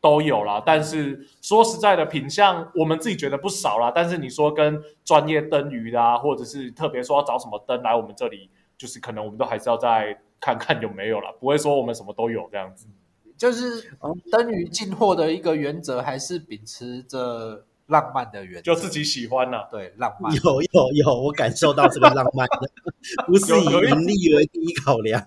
都有啦，但是说实在的，品相我们自己觉得不少啦。但是你说跟专业灯鱼的啊，或者是特别说要找什么灯来我们这里，就是可能我们都还是要再看看有没有啦，不会说我们什么都有这样子。就是灯鱼进货的一个原则，还是秉持着浪漫的原则，就自己喜欢呐、啊。对，浪漫有有有，我感受到这个浪漫，<laughs> 不是以盈利为第一考量。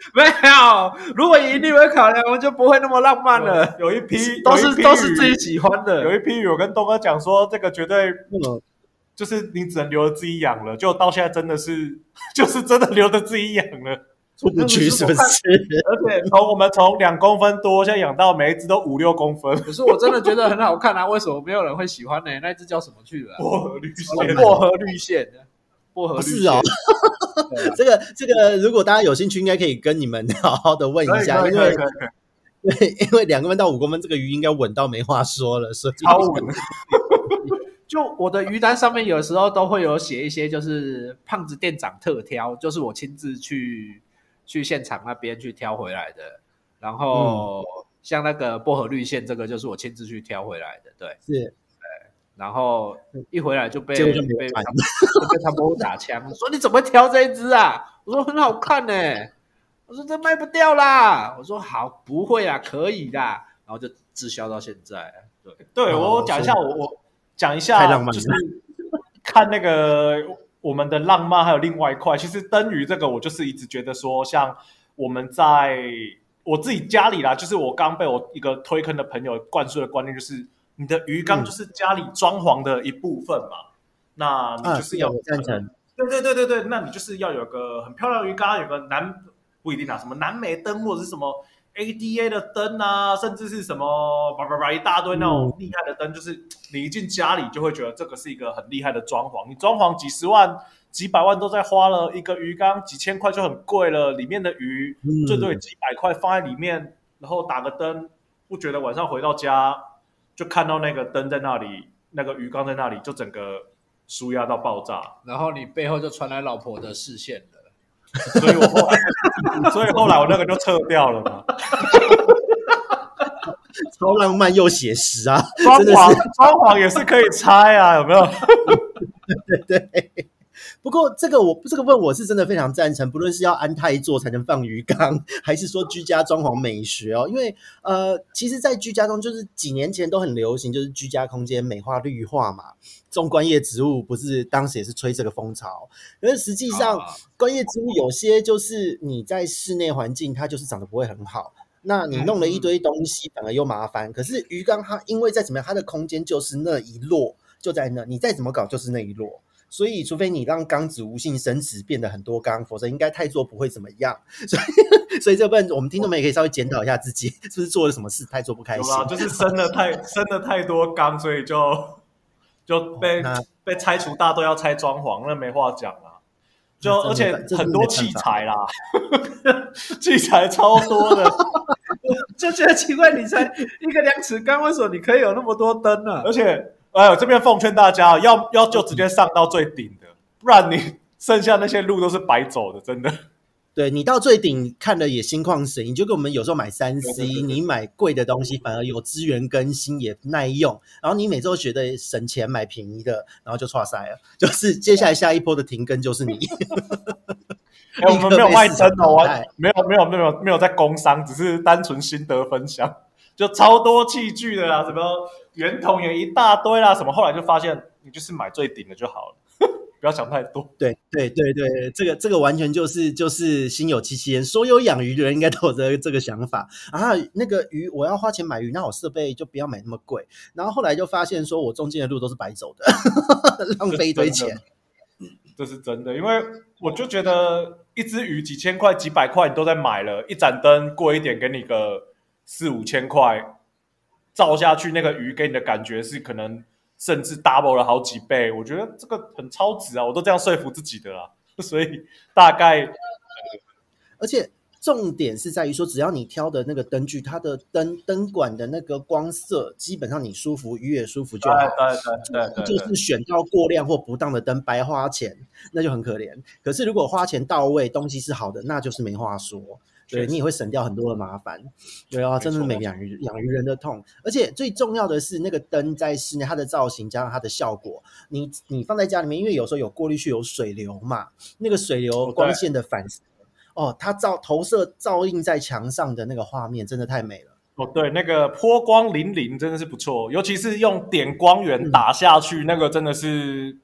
<laughs> 没有，如果以盈利为考量，我们就不会那么浪漫了。有一批都是都是自己喜欢的。有一批鱼，我跟东哥讲说，这个绝对，就是你只能留着自己养了。就到现在真的是，<laughs> 就是真的留着自己养了，出不去是不是？而且从我们从两公分多，现在养到每一只都五六公分。可是我真的觉得很好看啊！为什么没有人会喜欢呢？那只叫什么去了？薄荷绿线，薄荷绿线。薄荷绿是哦，<laughs> 这个这个，如果大家有兴趣，应该可以跟你们 <laughs> 好好的问一下，因为 <laughs> 对，因为两公分到五公分，这个鱼应该稳到没话说了，所以超稳。就我的鱼单上面，有时候都会有写一些，就是胖子店长特挑，就是我亲自去去现场那边去挑回来的。然后像那个薄荷绿线，这个就是我亲自去挑回来的，对，是。然后一回来就被就被 <laughs> 被他们打枪，说你怎么会挑这一只啊？我说很好看呢、欸。我说这卖不掉啦。我说好，不会啊，可以的。然后就滞销到现在。对，对我讲一下，我我讲一下，就是看那个我们的浪漫，还有另外一块。其实灯鱼这个，我就是一直觉得说，像我们在我自己家里啦，就是我刚被我一个推坑的朋友灌输的观念，就是。你的鱼缸就是家里装潢的一部分嘛，嗯、那你就是要赞成，对对对对对，那你就是要有个很漂亮的鱼缸，有个南不一定啊，什么南美灯或者是什么 ADA 的灯啊，甚至是什么叭叭叭一大堆那种厉害的灯，嗯、就是你一进家里就会觉得这个是一个很厉害的装潢。你装潢几十万、几百万都在花了，一个鱼缸几千块就很贵了，里面的鱼最多也几百块放在里面，然后打个灯，不觉得晚上回到家？就看到那个灯在那里，那个鱼缸在那里，就整个舒压到爆炸。然后你背后就传来老婆的视线了，所以我后来，<laughs> 所以后来我那个就撤掉了嘛。超浪漫又写实啊！装潢装潢也是可以拆啊，有没有？对 <laughs> 对。不过这个我这个问我是真的非常赞成，不论是要安泰座才能放鱼缸，还是说居家装潢美学哦，因为呃，其实，在居家中就是几年前都很流行，就是居家空间美化绿化嘛，种观叶植物不是当时也是吹这个风潮，可是实际上观叶植物有些就是你在室内环境它就是长得不会很好，那你弄了一堆东西反而又麻烦。可是鱼缸它因为再怎么样，它的空间就是那一摞就在那，你再怎么搞就是那一落。所以，除非你让缸子无性生殖变得很多缸，否则应该太做不会怎么样。所以，<laughs> 所以这部分我们听众们也可以稍微检讨一下自己，是不是做了什么事太做不开心？就是生了太生了太多缸，所以就就被、哦、被拆除大队要拆装潢，那没话讲了。就而且很多器材啦，<laughs> 器材超多的，<laughs> 就觉得奇怪，你才一个量尺缸，为什么你可以有那么多灯呢、啊？而且。哎呦，这边奉劝大家，要要就直接上到最顶的，不然你剩下那些路都是白走的，真的。对，你到最顶看的也心旷神怡，就跟我们有时候买三 C，你买贵的东西反而有资源更新也耐用，然后你每周觉得省钱买便宜的，然后就剉赛了，就是接下来下一波的停更就是你。<laughs> 哎、我们 <laughs> 没有卖真的，我没有没有没有没有在工商，只是单纯心得分享。就超多器具的啦，什么圆筒也一大堆啦，什么后来就发现你就是买最顶的就好了，<laughs> 不要想太多。对对对对，这个这个完全就是就是心有戚戚焉，所有养鱼的人应该都有这个这个想法啊。那个鱼我要花钱买鱼，那我设备就不要买那么贵。然后后来就发现说我中间的路都是白走的，<laughs> 浪费一堆钱。这是真的，因为我就觉得一只鱼几千块、几百块你都在买了，一盏灯贵一点给你个。四五千块，照下去，那个鱼给你的感觉是可能甚至 double 了好几倍。我觉得这个很超值啊，我都这样说服自己的啦。<laughs> 所以大概，而且。重点是在于说，只要你挑的那个灯具，它的灯灯管的那个光色，基本上你舒服，鱼也舒服就好。对对对，就是选到过亮或不当的灯，白花钱，那就很可怜。可是如果花钱到位，东西是好的，那就是没话说。对，你也会省掉很多的麻烦。对啊，真的是每个养鱼养鱼人的痛。而且最重要的是，那个灯在室内，它的造型加上它的效果，你你放在家里面，因为有时候有过滤器有水流嘛，那个水流光线的反射。哦，它照投射照映在墙上的那个画面真的太美了。哦，对，那个波光粼粼真的是不错，尤其是用点光源打下去，嗯、那个真的是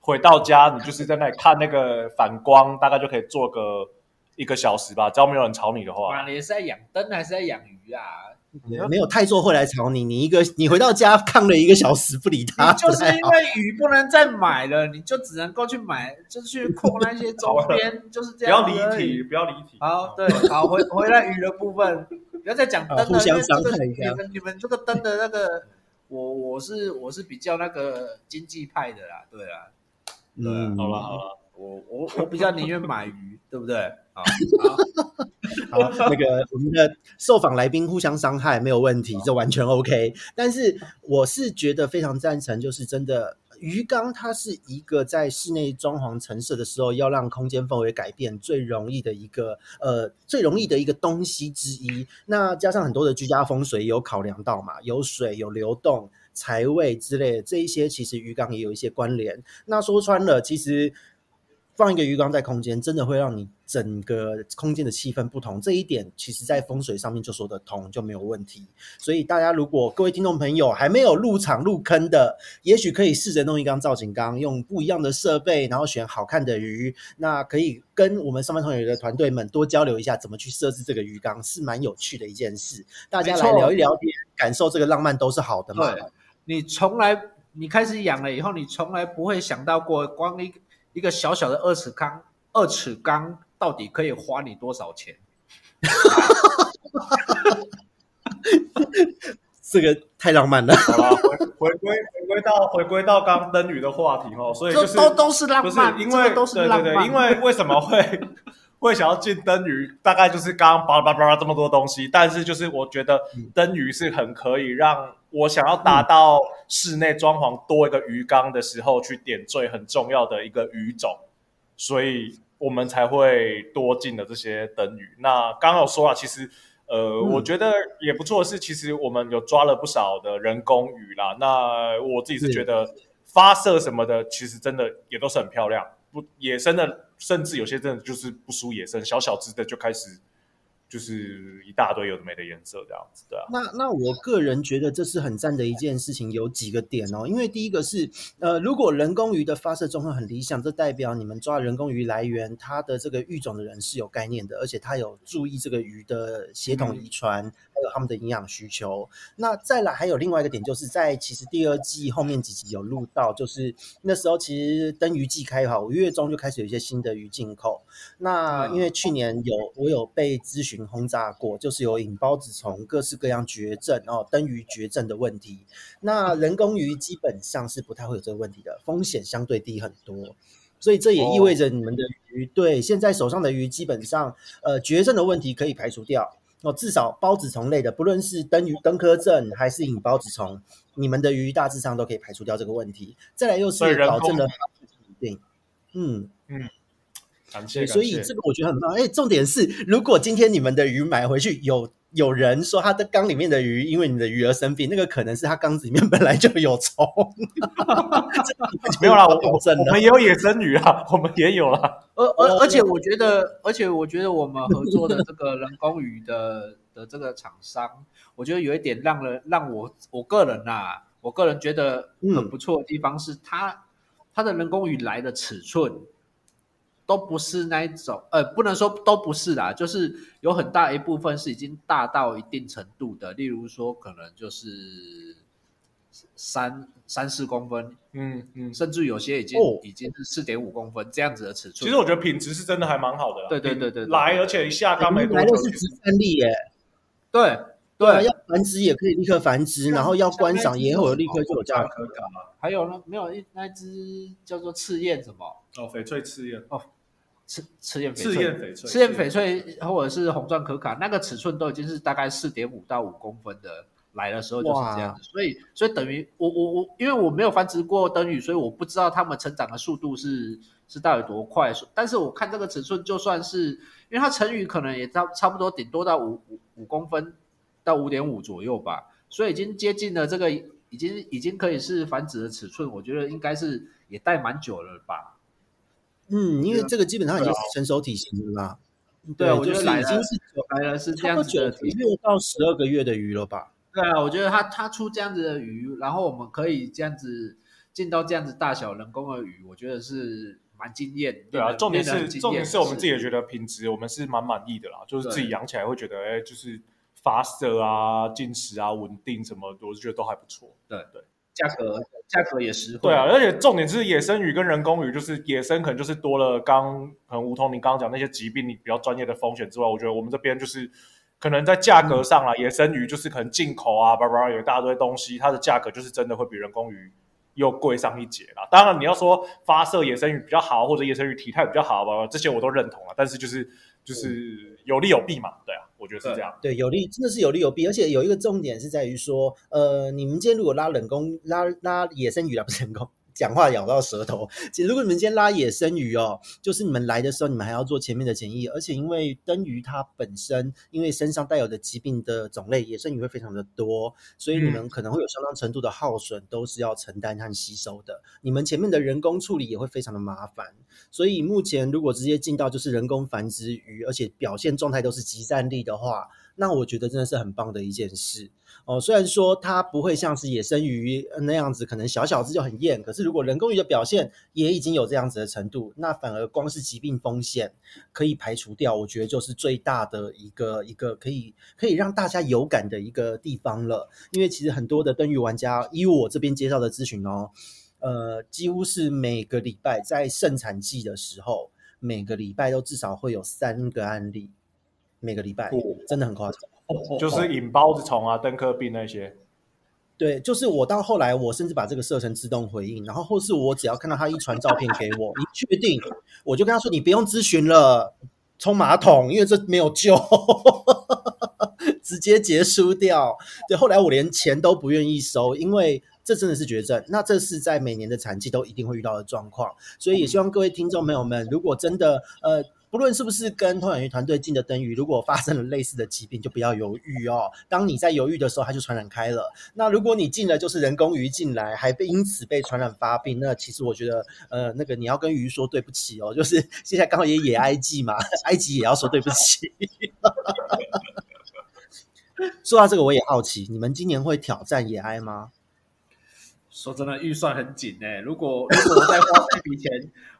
回到家你就是在那里看那个反光，大概就可以做个一个小时吧，只要没有人吵你的话。你是在养灯还是在养鱼啊？没有太座会来吵你，你一个你回到家看了一个小时不理他，就是因为鱼不能再买了，你就只能够去买，就去控那些周边，<laughs> 就是这样。不要离题，不要离题。好，对，好回回来鱼的部分，不要再讲灯了，互相伤害一下。你们你们这个灯的那个，我我是我是比较那个经济派的啦，对啊，嗯，好了好了，我我我比较宁愿买鱼，对不对？好。<laughs> 好，那个我们的受访来宾互相伤害没有问题，这完全 OK。但是我是觉得非常赞成，就是真的鱼缸它是一个在室内装潢陈设的时候要让空间氛围改变最容易的一个呃最容易的一个东西之一。那加上很多的居家风水有考量到嘛，有水有流动财位之类的这一些，其实鱼缸也有一些关联。那说穿了，其实。放一个鱼缸在空间，真的会让你整个空间的气氛不同。这一点其实，在风水上面就说得通，就没有问题。所以，大家如果各位听众朋友还没有入场入坑的，也许可以试着弄一缸造景缸，用不一样的设备，然后选好看的鱼。那可以跟我们上班同学的团队们多交流一下，怎么去设置这个鱼缸，是蛮有趣的一件事。大家来聊一聊天，感受这个浪漫都是好的嘛。对，你从来你开始养了以后，你从来不会想到过光一。一个小小的二尺缸，二尺缸到底可以花你多少钱？<laughs> 这个太浪漫了。好了，回回归回归到回归到刚灯鱼的话题哦，所以就是都都是浪漫，因为都是浪漫。对对对，因为为什么会会想要进灯鱼？大概就是刚刚巴拉巴拉巴拉这么多东西，但是就是我觉得灯鱼是很可以让我想要达到室内装潢多一个鱼缸的时候去点缀很重要的一个鱼种，所以我们才会多进了这些灯鱼。那刚刚有说了，其实呃，嗯、我觉得也不错的是，其实我们有抓了不少的人工鱼啦。那我自己是觉得发射什么的，其实真的也都是很漂亮。不野生的，甚至有些真的就是不输野生，小小只的就开始。就是一大堆有的没的颜色这样子的。那那我个人觉得这是很赞的一件事情，有几个点哦。因为第一个是，呃，如果人工鱼的发射状况很理想，这代表你们抓人工鱼来源，它的这个育种的人是有概念的，而且他有注意这个鱼的血统遗传，嗯、还有他们的营养需求。那再来还有另外一个点，就是在其实第二季后面几集有录到，就是那时候其实登鱼季开好，五月中就开始有一些新的鱼进口。那因为去年有我有被咨询。轰炸过，就是有引孢子虫各式各样绝症哦，灯鱼绝症的问题。那人工鱼基本上是不太会有这个问题的，风险相对低很多。所以这也意味着你们的鱼，哦、对现在手上的鱼基本上，呃，绝症的问题可以排除掉哦。至少孢子虫类的，不论是灯鱼、灯科症还是引孢子虫，你们的鱼大致上都可以排除掉这个问题。再来又是保证了稳定，嗯嗯。感谢，所以这个我觉得很棒。哎，重点是，如果今天你们的鱼买回去，有有人说他的缸里面的鱼因为你的鱼而生病，那个可能是他缸子里面本来就有虫。<laughs> 没有啦，我我们也有野生鱼啊，我们也有啦。<laughs> 而而而且我觉得，而且我觉得我们合作的这个人工鱼的的这个厂商，我觉得有一点让人让我我个人呐、啊，我个人觉得很不错的地方是他他的人工鱼来的尺寸。都不是那一种，呃，不能说都不是啦，就是有很大一部分是已经大到一定程度的，例如说可能就是三三四公分，嗯嗯，甚至有些已经、哦、已经是四点五公分这样子的尺寸。其实我觉得品质是真的还蛮好的啦，对对对对，对，来而且一下缸没多久，来的是直三粒耶，对，对啊，要繁殖也可以立刻繁殖，然后要观赏也有立刻就有价可可。还有呢，没有一那只叫做赤焰什么？哦，翡翠赤焰哦，赤赤焰翡翠，赤焰翡翠，赤焰翡翠或者是红钻可卡，那个尺寸都已经是大概四点五到五公分的。来的时候就是这样子，所以所以等于我我我，因为我没有繁殖过灯鱼，所以我不知道它们成长的速度是是到底多快。但是我看这个尺寸，就算是因为它成鱼可能也差差不多，顶多到五五五公分到五点五左右吧，所以已经接近了这个已经已经可以是繁殖的尺寸。我觉得应该是也待蛮久了吧。嗯，因为这个基本上已经是成熟体型了啦。对，对，我觉得已经是来了是这样子的，九个月到十二个月的鱼了吧。对啊，我觉得它它出这样子的鱼，然后我们可以这样子进到这样子大小人工的鱼，我觉得是蛮惊艳。对啊，重点是重点是我们自己也觉得品质，我们是蛮满意的啦。就是自己养起来会觉得，哎，就是发色啊、进食啊、稳定什么，我是觉得都还不错。对对，价格价格也实惠。对啊，而且重点是野生鱼跟人工鱼，就是野生可能就是多了刚可能梧桐你刚刚讲那些疾病，你比较专业的风险之外，我觉得我们这边就是。可能在价格上啦，野生鱼就是可能进口啊，叭叭有一大堆东西，它的价格就是真的会比人工鱼又贵上一截啦。当然，你要说发射野生鱼比较好，或者野生鱼体态比较好吧，这些我都认同了。但是就是就是有利有弊嘛，对啊，我觉得是这样。对，有利真的是有利有弊，而且有一个重点是在于说，呃，你们今天如果拉冷宫拉拉野生鱼啊，不是人工。讲话咬到舌头。<laughs> 其实，如果你们今天拉野生鱼哦，就是你们来的时候，你们还要做前面的检疫，而且因为灯鱼它本身因为身上带有的疾病的种类，野生鱼会非常的多，所以你们可能会有相当程度的耗损，都是要承担和吸收的。你们前面的人工处理也会非常的麻烦，所以目前如果直接进到就是人工繁殖鱼，而且表现状态都是即战力的话，那我觉得真的是很棒的一件事。哦，虽然说它不会像是野生鱼那样子，可能小小只就很艳，可是如果人工鱼的表现也已经有这样子的程度，那反而光是疾病风险可以排除掉，我觉得就是最大的一个一个可以可以让大家有感的一个地方了。因为其实很多的灯鱼玩家，以我这边接到的咨询哦，呃，几乎是每个礼拜在盛产季的时候，每个礼拜都至少会有三个案例，每个礼拜真的很夸张。就是引孢子虫啊、登科病那些，对，就是我到后来，我甚至把这个设成自动回应，然后或是我只要看到他一传照片给我，你确定，我就跟他说：“你不用咨询了，冲马桶，因为这没有救，<laughs> 直接结束掉。”对，后来我连钱都不愿意收，因为这真的是绝症。那这是在每年的产季都一定会遇到的状况，所以也希望各位听众朋友们，如果真的呃。不论是不是跟通养鱼团队进的灯鱼，如果发生了类似的疾病，就不要犹豫哦。当你在犹豫的时候，它就传染开了。那如果你进了就是人工鱼进来，还被因此被传染发病，那其实我觉得，呃，那个你要跟鱼说对不起哦。就是 <laughs> 现在刚好也野埃及嘛，埃及也要说对不起。<laughs> 说到这个，我也好奇，你们今年会挑战野埃吗？说真的，预算很紧哎。如果如果我再花这笔钱，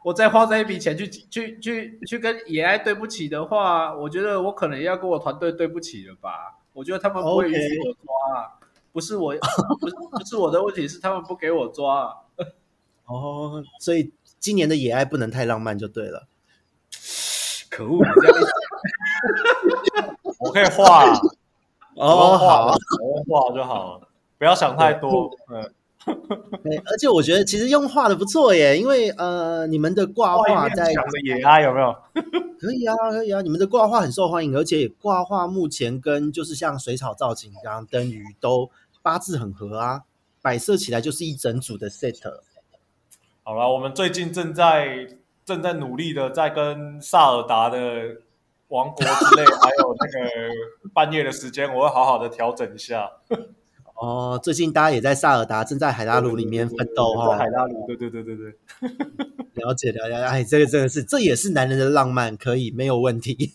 我再花这一笔钱去去去去跟野爱对不起的话，我觉得我可能要跟我团队对不起了吧。我觉得他们不会允许我抓，Okay. 不是我不是不是我的问题，是他们不给我抓。哦，所以今年的野爱不能太浪漫就对了。<laughs> 可恶！这样 <laughs> 我可以画哦，好，我画就好了，不要想太多。嗯。<laughs> 对，而且我觉得其实用画的不错耶，因为呃，你们的挂画在抢着野爱有没有？可以啊，可以啊，你们的挂画很受欢迎，而且挂画目前跟就是像水草造景、刚刚灯鱼都八字很合啊，摆设起来就是一整组的 set。好了，我们最近正在正在努力的在跟萨尔达的王国之类，还有那个半夜的时间，我会好好的调整一下。哦，最近大家也在萨尔达，正在海拉鲁里面奋斗哈。海拉鲁，对对对对对，<laughs> 了解了解，哎，这个真的是，这也是男人的浪漫，可以没有问题。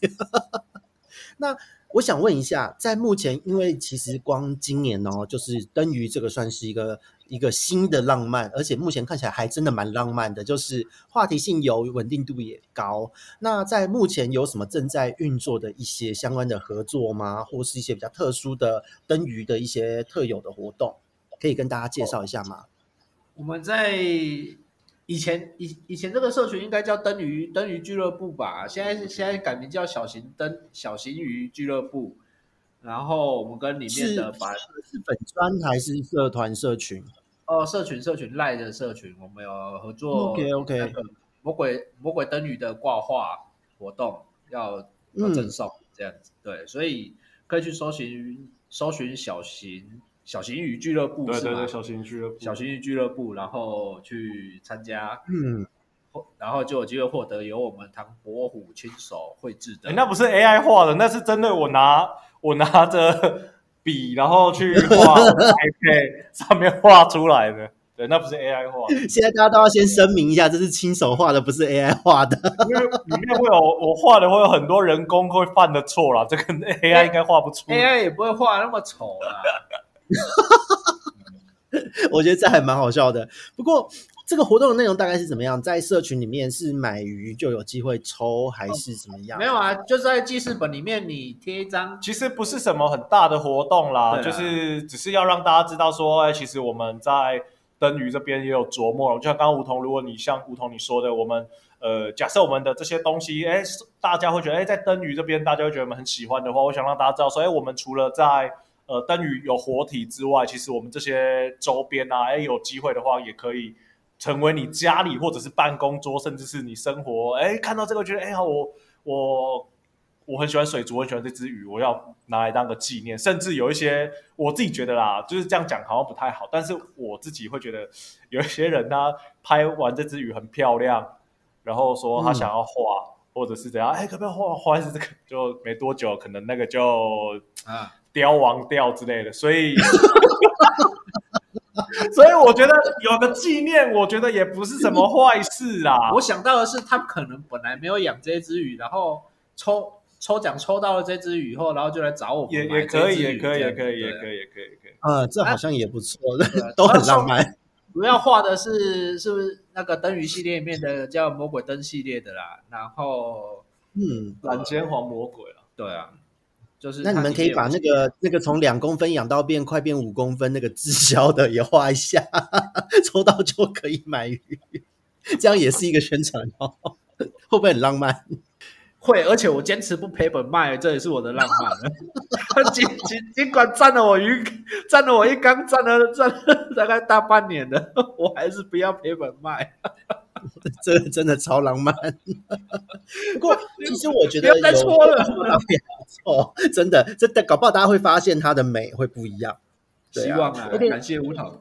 <laughs> 那我想问一下，在目前，因为其实光今年哦，就是登鱼这个算是一个。一个新的浪漫，而且目前看起来还真的蛮浪漫的，就是话题性有，稳定度也高。那在目前有什么正在运作的一些相关的合作吗？或是一些比较特殊的灯鱼的一些特有的活动，可以跟大家介绍一下吗？我们在以前以以前这个社群应该叫灯鱼灯鱼俱乐部吧，现在现在改名叫小型灯小型鱼俱乐部。然后我们跟里面的把是粉专还是社团社群？哦，社群社群赖的社群，我们有合作。OK OK。魔鬼魔鬼灯鱼的挂画活动要要赠送、嗯、这样子，对，所以可以去搜寻搜寻小型小型鱼俱乐部，对对对，小型俱乐部，小型鱼俱乐部，然后去参加，嗯，然后就有机会获得由我们唐伯虎亲手绘制的。那不是 AI 画的，那是真的，我拿我拿着笔，然后去画 iPad 上面画出来的。<laughs> 对，那不是 AI 画。现在大家都要先声明一下，这是亲手画的，不是 AI 画的。因为里面会有 <laughs> 我画的，会有很多人工会犯的错啦。这个 AI 应该画不出，AI 也不会画那么丑啦。<laughs> 我觉得这还蛮好笑的。不过这个活动的内容大概是怎么样？在社群里面是买鱼就有机会抽，还是怎么样？哦，没有啊，就是在记事本里面你贴一张。其实不是什么很大的活动啦，啦就是只是要让大家知道说，哎，其实我们在。灯鱼这边也有琢磨了，就像刚刚梧桐，如果你像梧桐你说的，我们呃，假设我们的这些东西，哎，大家会觉得，哎，在灯鱼这边，大家会觉得我们很喜欢的话，我想让大家知道说，哎，我们除了在呃灯鱼有活体之外，其实我们这些周边啊，哎，有机会的话，也可以成为你家里或者是办公桌，甚至是你生活，哎，看到这个觉得，哎，呀，我我。我很喜欢水族，我很喜欢这只鱼，我要拿来当个纪念。甚至有一些我自己觉得啦，就是这样讲好像不太好，但是我自己会觉得有一些人他拍完这只鱼很漂亮，然后说他想要画，嗯、或者是怎样，哎，可不可以画画？是这个，就没多久，可能那个就啊凋亡掉之类的。所以，<laughs> 所以我觉得有个纪念，我觉得也不是什么坏事啦。我想到的是，他可能本来没有养这只鱼，然后抽。抽奖抽到了这只鱼后，然后就来找我们。也也可以，也可以，也可以，也可以，也可以，可以。呃，这好像也不错，<laughs> 都很浪漫。主要画的是是不是那个灯鱼系列里面的叫魔鬼灯系列的啦？然后，嗯，蓝尖黄魔鬼啊。对啊，就是。那你们可以把那个那个从两公分养到变快变五公分那个滞销的也画一下，抽到就可以买鱼，这样也是一个宣传哦。会不会很浪漫？会，而且我坚持不赔本卖，这也是我的浪漫。<laughs> 尽尽尽管占了我鱼，占了我一缸，占了占了大概大半年的，我还是不要赔本卖。这个真的超浪漫。不过，其实我觉得有再错了，错，真的，真的搞不好大家会发现它的美会不一样。希望啊感谢梧桐。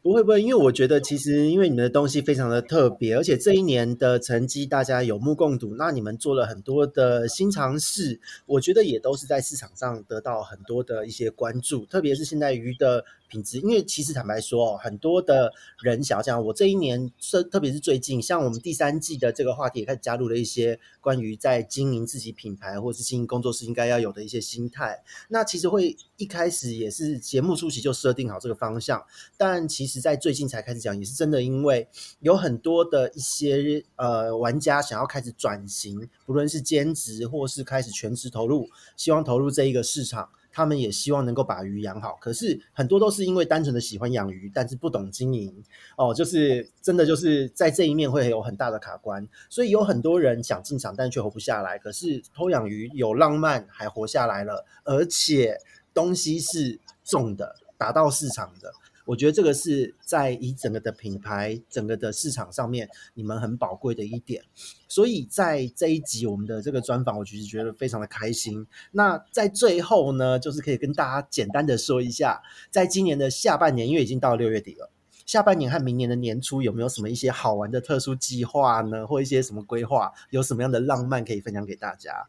不会不会，因为我觉得其实因为你们的东西非常的特别，而且这一年的成绩大家有目共睹。那你们做了很多的新尝试，我觉得也都是在市场上得到很多的一些关注，特别是现在鱼的。品质，因为其实坦白说，很多的人想要这样。我这一年是，特别是最近，像我们第三季的这个话题，也开始加入了一些关于在经营自己品牌或是经营工作室应该要有的一些心态。那其实会一开始也是节目初期就设定好这个方向，但其实在最近才开始讲，也是真的，因为有很多的一些呃玩家想要开始转型，不论是兼职或是开始全职投入，希望投入这一个市场。他们也希望能够把鱼养好，可是很多都是因为单纯的喜欢养鱼，但是不懂经营哦，就是真的就是在这一面会有很大的卡关，所以有很多人想进场，但却活不下来。可是偷养鱼有浪漫，还活下来了，而且东西是重的，打到市场的。我觉得这个是在以整个的品牌、整个的市场上面，你们很宝贵的一点。所以在这一集我们的这个专访，我其实觉得非常的开心。那在最后呢，就是可以跟大家简单的说一下，在今年的下半年，因为已经到六月底了，下半年和明年的年初有没有什么一些好玩的特殊计划呢？或一些什么规划？有什么样的浪漫可以分享给大家？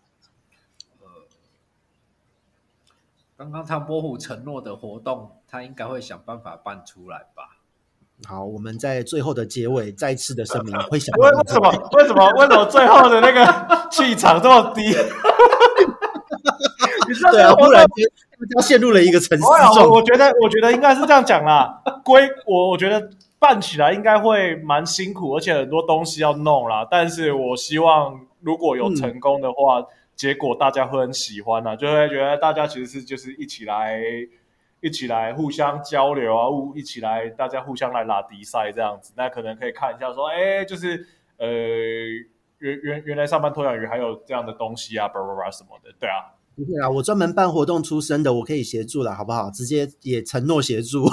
刚刚唐伯虎承诺的活动，他应该会想办法办出来吧？好，我们在最后的结尾再次的声明，会想 <laughs> 为为什么？为什么？为什么最后的那个气场这么低？<laughs> 对啊，忽然间他陷入了一个沉思中。我觉得，我觉得应该是这样讲啦。归我，我觉得办起来应该会蛮辛苦，而且很多东西要弄啦。但是我希望如果有成功的话。嗯结果大家会很喜欢啊，就会觉得大家其实是就是一起来，一起来互相交流啊，一起来大家互相来拉迪赛这样子。那可能可以看一下说，哎，就是呃，原原原来上班偷养鱼还有这样的东西啊，叭叭叭什么的，对啊。不会啊，我专门办活动出身的，我可以协助了，好不好？直接也承诺协助，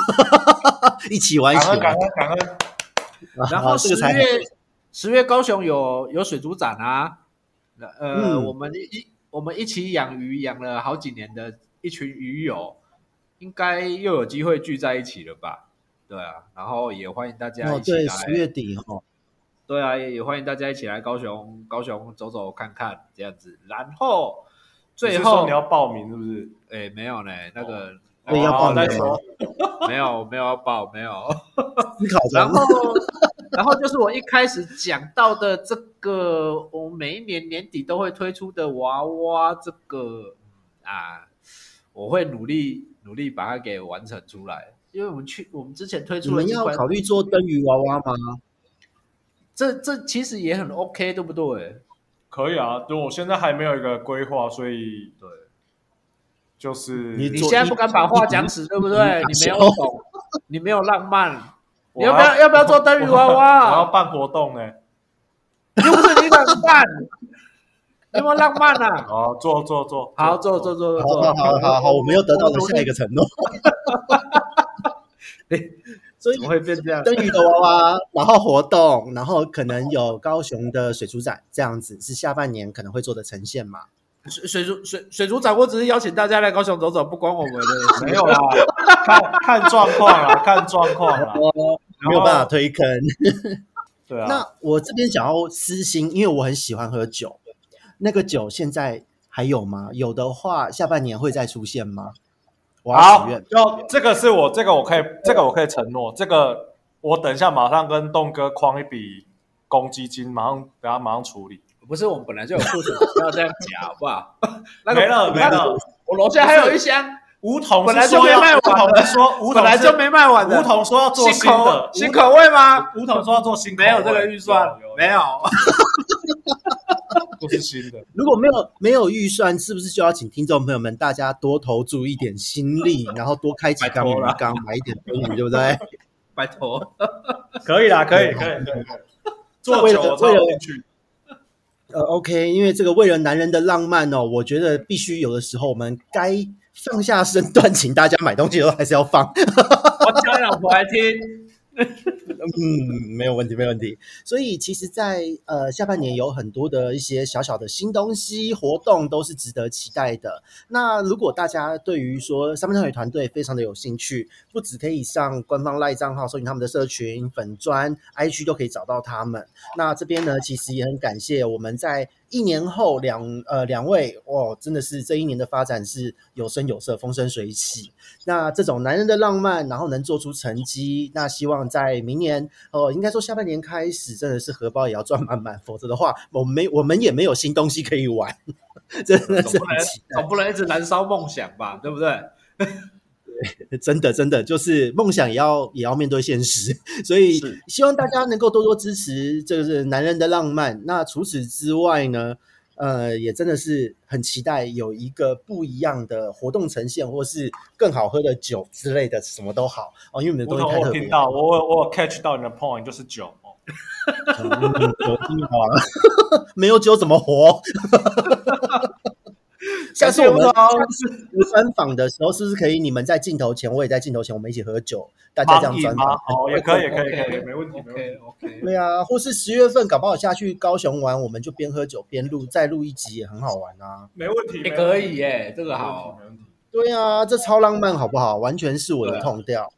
<laughs> 一起玩，一起玩。感恩感恩。然后十月十月高雄有有水族展啊，呃，嗯、我们一我们一起养鱼养了好几年的一群鱼友，应该又有机会聚在一起了吧？对啊，然后也欢迎大家一起来。哦、对，十月底哦。对啊，也欢迎大家一起来高雄高雄走走看看这样子，然后。最后你，你要报名是不是？哎，没有呢，那个，哦、那个要报再说？<laughs> 没有，没有要报，没有。思考然后，然后就是我一开始讲到的这个，我每一年年底都会推出的娃娃，这个啊，我会努力努力把它给完成出来。因为我们去，我们之前推出了，你们要考虑做灯鱼娃娃吗？这这其实也很 OK，对不对？可以啊，就我现在还没有一个规划，所以对，就是你你现在不敢把话讲死，对不对？你没有 <laughs> 懂，你没有浪漫，你要不要要不要做灯鱼娃娃？我要办活动呢，<laughs> 又不是你敢办，<laughs> 有没有浪漫啊？好，做做做，好做做做做，好好好好，我们又得到了下一个承诺。<laughs> 所以怎么会变这样？灯鱼的娃娃，然后活动，然后可能有高雄的水族展，这样子是下半年可能会做的呈现嘛？水水族水水族展，我只是邀请大家来高雄走走，不关我们的，没有啦，看看状况啦，看状况啊，没有办法推坑。<laughs> 对啊，那我这边想要私心，因为我很喜欢喝酒，那个酒现在还有吗？有的话，下半年会再出现吗？好，就这个是我这个我可以这个我可以承诺，这个我等一下马上跟栋哥框一笔公积金，马上给他马上处理。不是我们本来就有库存，不要这样讲好不好？<laughs> 没了没了，我楼下还有一箱。梧桐本来就没卖完的，说本来就没卖完的。梧桐说要做新的。新口味吗？梧桐说要做新，没有这个预算，没有。<laughs> 不是新的，如果没有没有预算，是不是就要请听众朋友们大家多投注一点心力，<laughs> 然后多开几缸鱼缸，买一点灯鱼，对不对？<laughs> 拜托，可以啦，可以，可以，可以，做为了为了呃，OK，因为这个为了男人的浪漫哦，我觉得必须有的时候我们该放下身段，请大家买东西的时候还是要放。我叫老婆来听。<laughs> 嗯，没有问题，没有问题。所以其实在，在呃下半年有很多的一些小小的新东西活动，都是值得期待的。那如果大家对于说三分钟团队非常的有兴趣，不只可以上官方赖账号搜寻他们的社群粉砖 IG 都可以找到他们。那这边呢，其实也很感谢我们在。一年后两，呃两位哇，真的是这一年的发展是有声有色，风生水起。那这种男人的浪漫，然后能做出成绩，那希望在明年哦，应该说下半年开始，真的是荷包也要赚满满，否则的话，我们没我们也没有新东西可以玩，<laughs> 真的是总不能总不能一直燃烧梦想吧，对不对？真的，真的就是梦想也要也要面对现实，<laughs> 所以希望大家能够多多支持，这个是男人的浪漫。那除此之外呢，呃，也真的是很期待有一个不一样的活动呈现，或是更好喝的酒之类的，什么都好哦。因为你们的东西太特别。我听到，我我我 catch 到你的 point 就是酒哦。酒精好了，<laughs> 没有酒怎么活？<laughs> 下次我们下次专访的时候，是不是可以你们在镜头前，我也在镜头前，我们一起喝酒，大家这样专访？哦，也可以，可以，可以，没问题，OK，OK。对啊，或是十月份搞不好下去高雄玩，我们就边喝酒边录，再录一集也很好玩啊。没问题，也可以耶，这个好，没问题。对啊，这超浪漫，好不好？完全是我的痛调。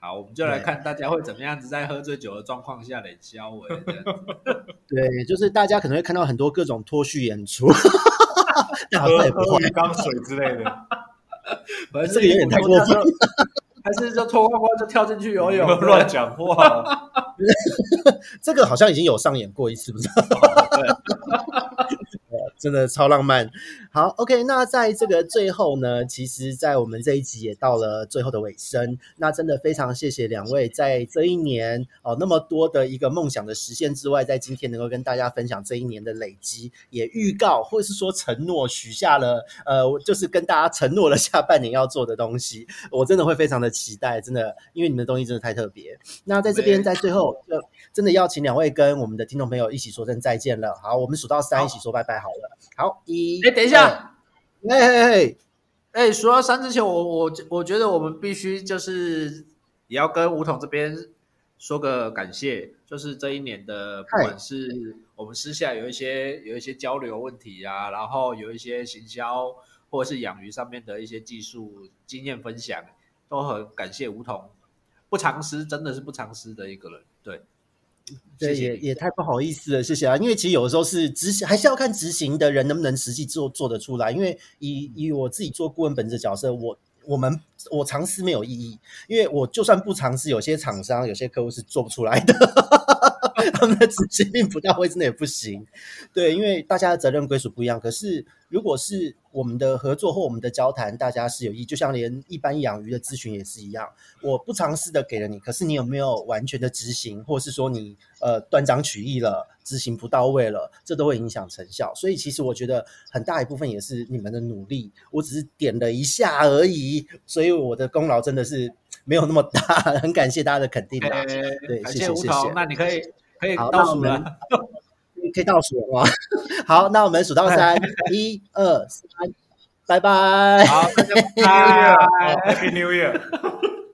好，我们就来看大家会怎么样子在喝醉酒的状况下来交尾。<laughs> 对，就是大家可能会看到很多各种脱序演出。<laughs> 喝喝鱼缸水之类的，<laughs> 反正这个有点太过分，还是就脱光光就跳进去游泳？<laughs> 乱讲话，这个好像已经有上演过一次，不是？对。真的超浪漫，好，OK。那在这个最后呢，其实，在我们这一集也到了最后的尾声。那真的非常谢谢两位，在这一年哦，那么多的一个梦想的实现之外，在今天能够跟大家分享这一年的累积，也预告或是说承诺许下了，呃，就是跟大家承诺了下半年要做的东西。我真的会非常的期待，真的，因为你们的东西真的太特别。那在这边，在最后，就真的要请两位跟我们的听众朋友一起说声再见了。好，我们数到三，一起说拜拜好了。好，一，哎，等一下，哎哎哎，哎，说到三之前，我我我觉得我们必须就是也要跟吴桐这边说个感谢，就是这一年的不管是我们私下有一些有一些交流问题啊，然后有一些行销或者是养鱼上面的一些技术经验分享，都很感谢吴桐，不藏私，真的是不藏私的一个人，对。对，也也太不好意思了，谢谢啊！因为其实有的时候是执行，还是要看执行的人能不能实际做做得出来。因为以以我自己做顾问本质的角色，我我们我尝试没有意义，因为我就算不尝试，有些厂商、有些客户是做不出来的。他们的执行力不到位，真的也不行。对，因为大家的责任归属不一样。可是，如果是我们的合作或我们的交谈，大家是有意，就像连一般养鱼的咨询也是一样。我不尝试的给了你，可是你有没有完全的执行，或是说你呃断章取义了，执行不到位了，这都会影响成效。所以，其实我觉得很大一部分也是你们的努力，我只是点了一下而已。所以我的功劳真的是没有那么大，<laughs> 很感谢大家的肯定啊！对，谢谢谢谢。那你可以。<laughs> 可以倒数了，可以倒数了吗？好，那我们数到三，一二三，拜拜。好，拜拜，<laughs> Happy New Year。<laughs>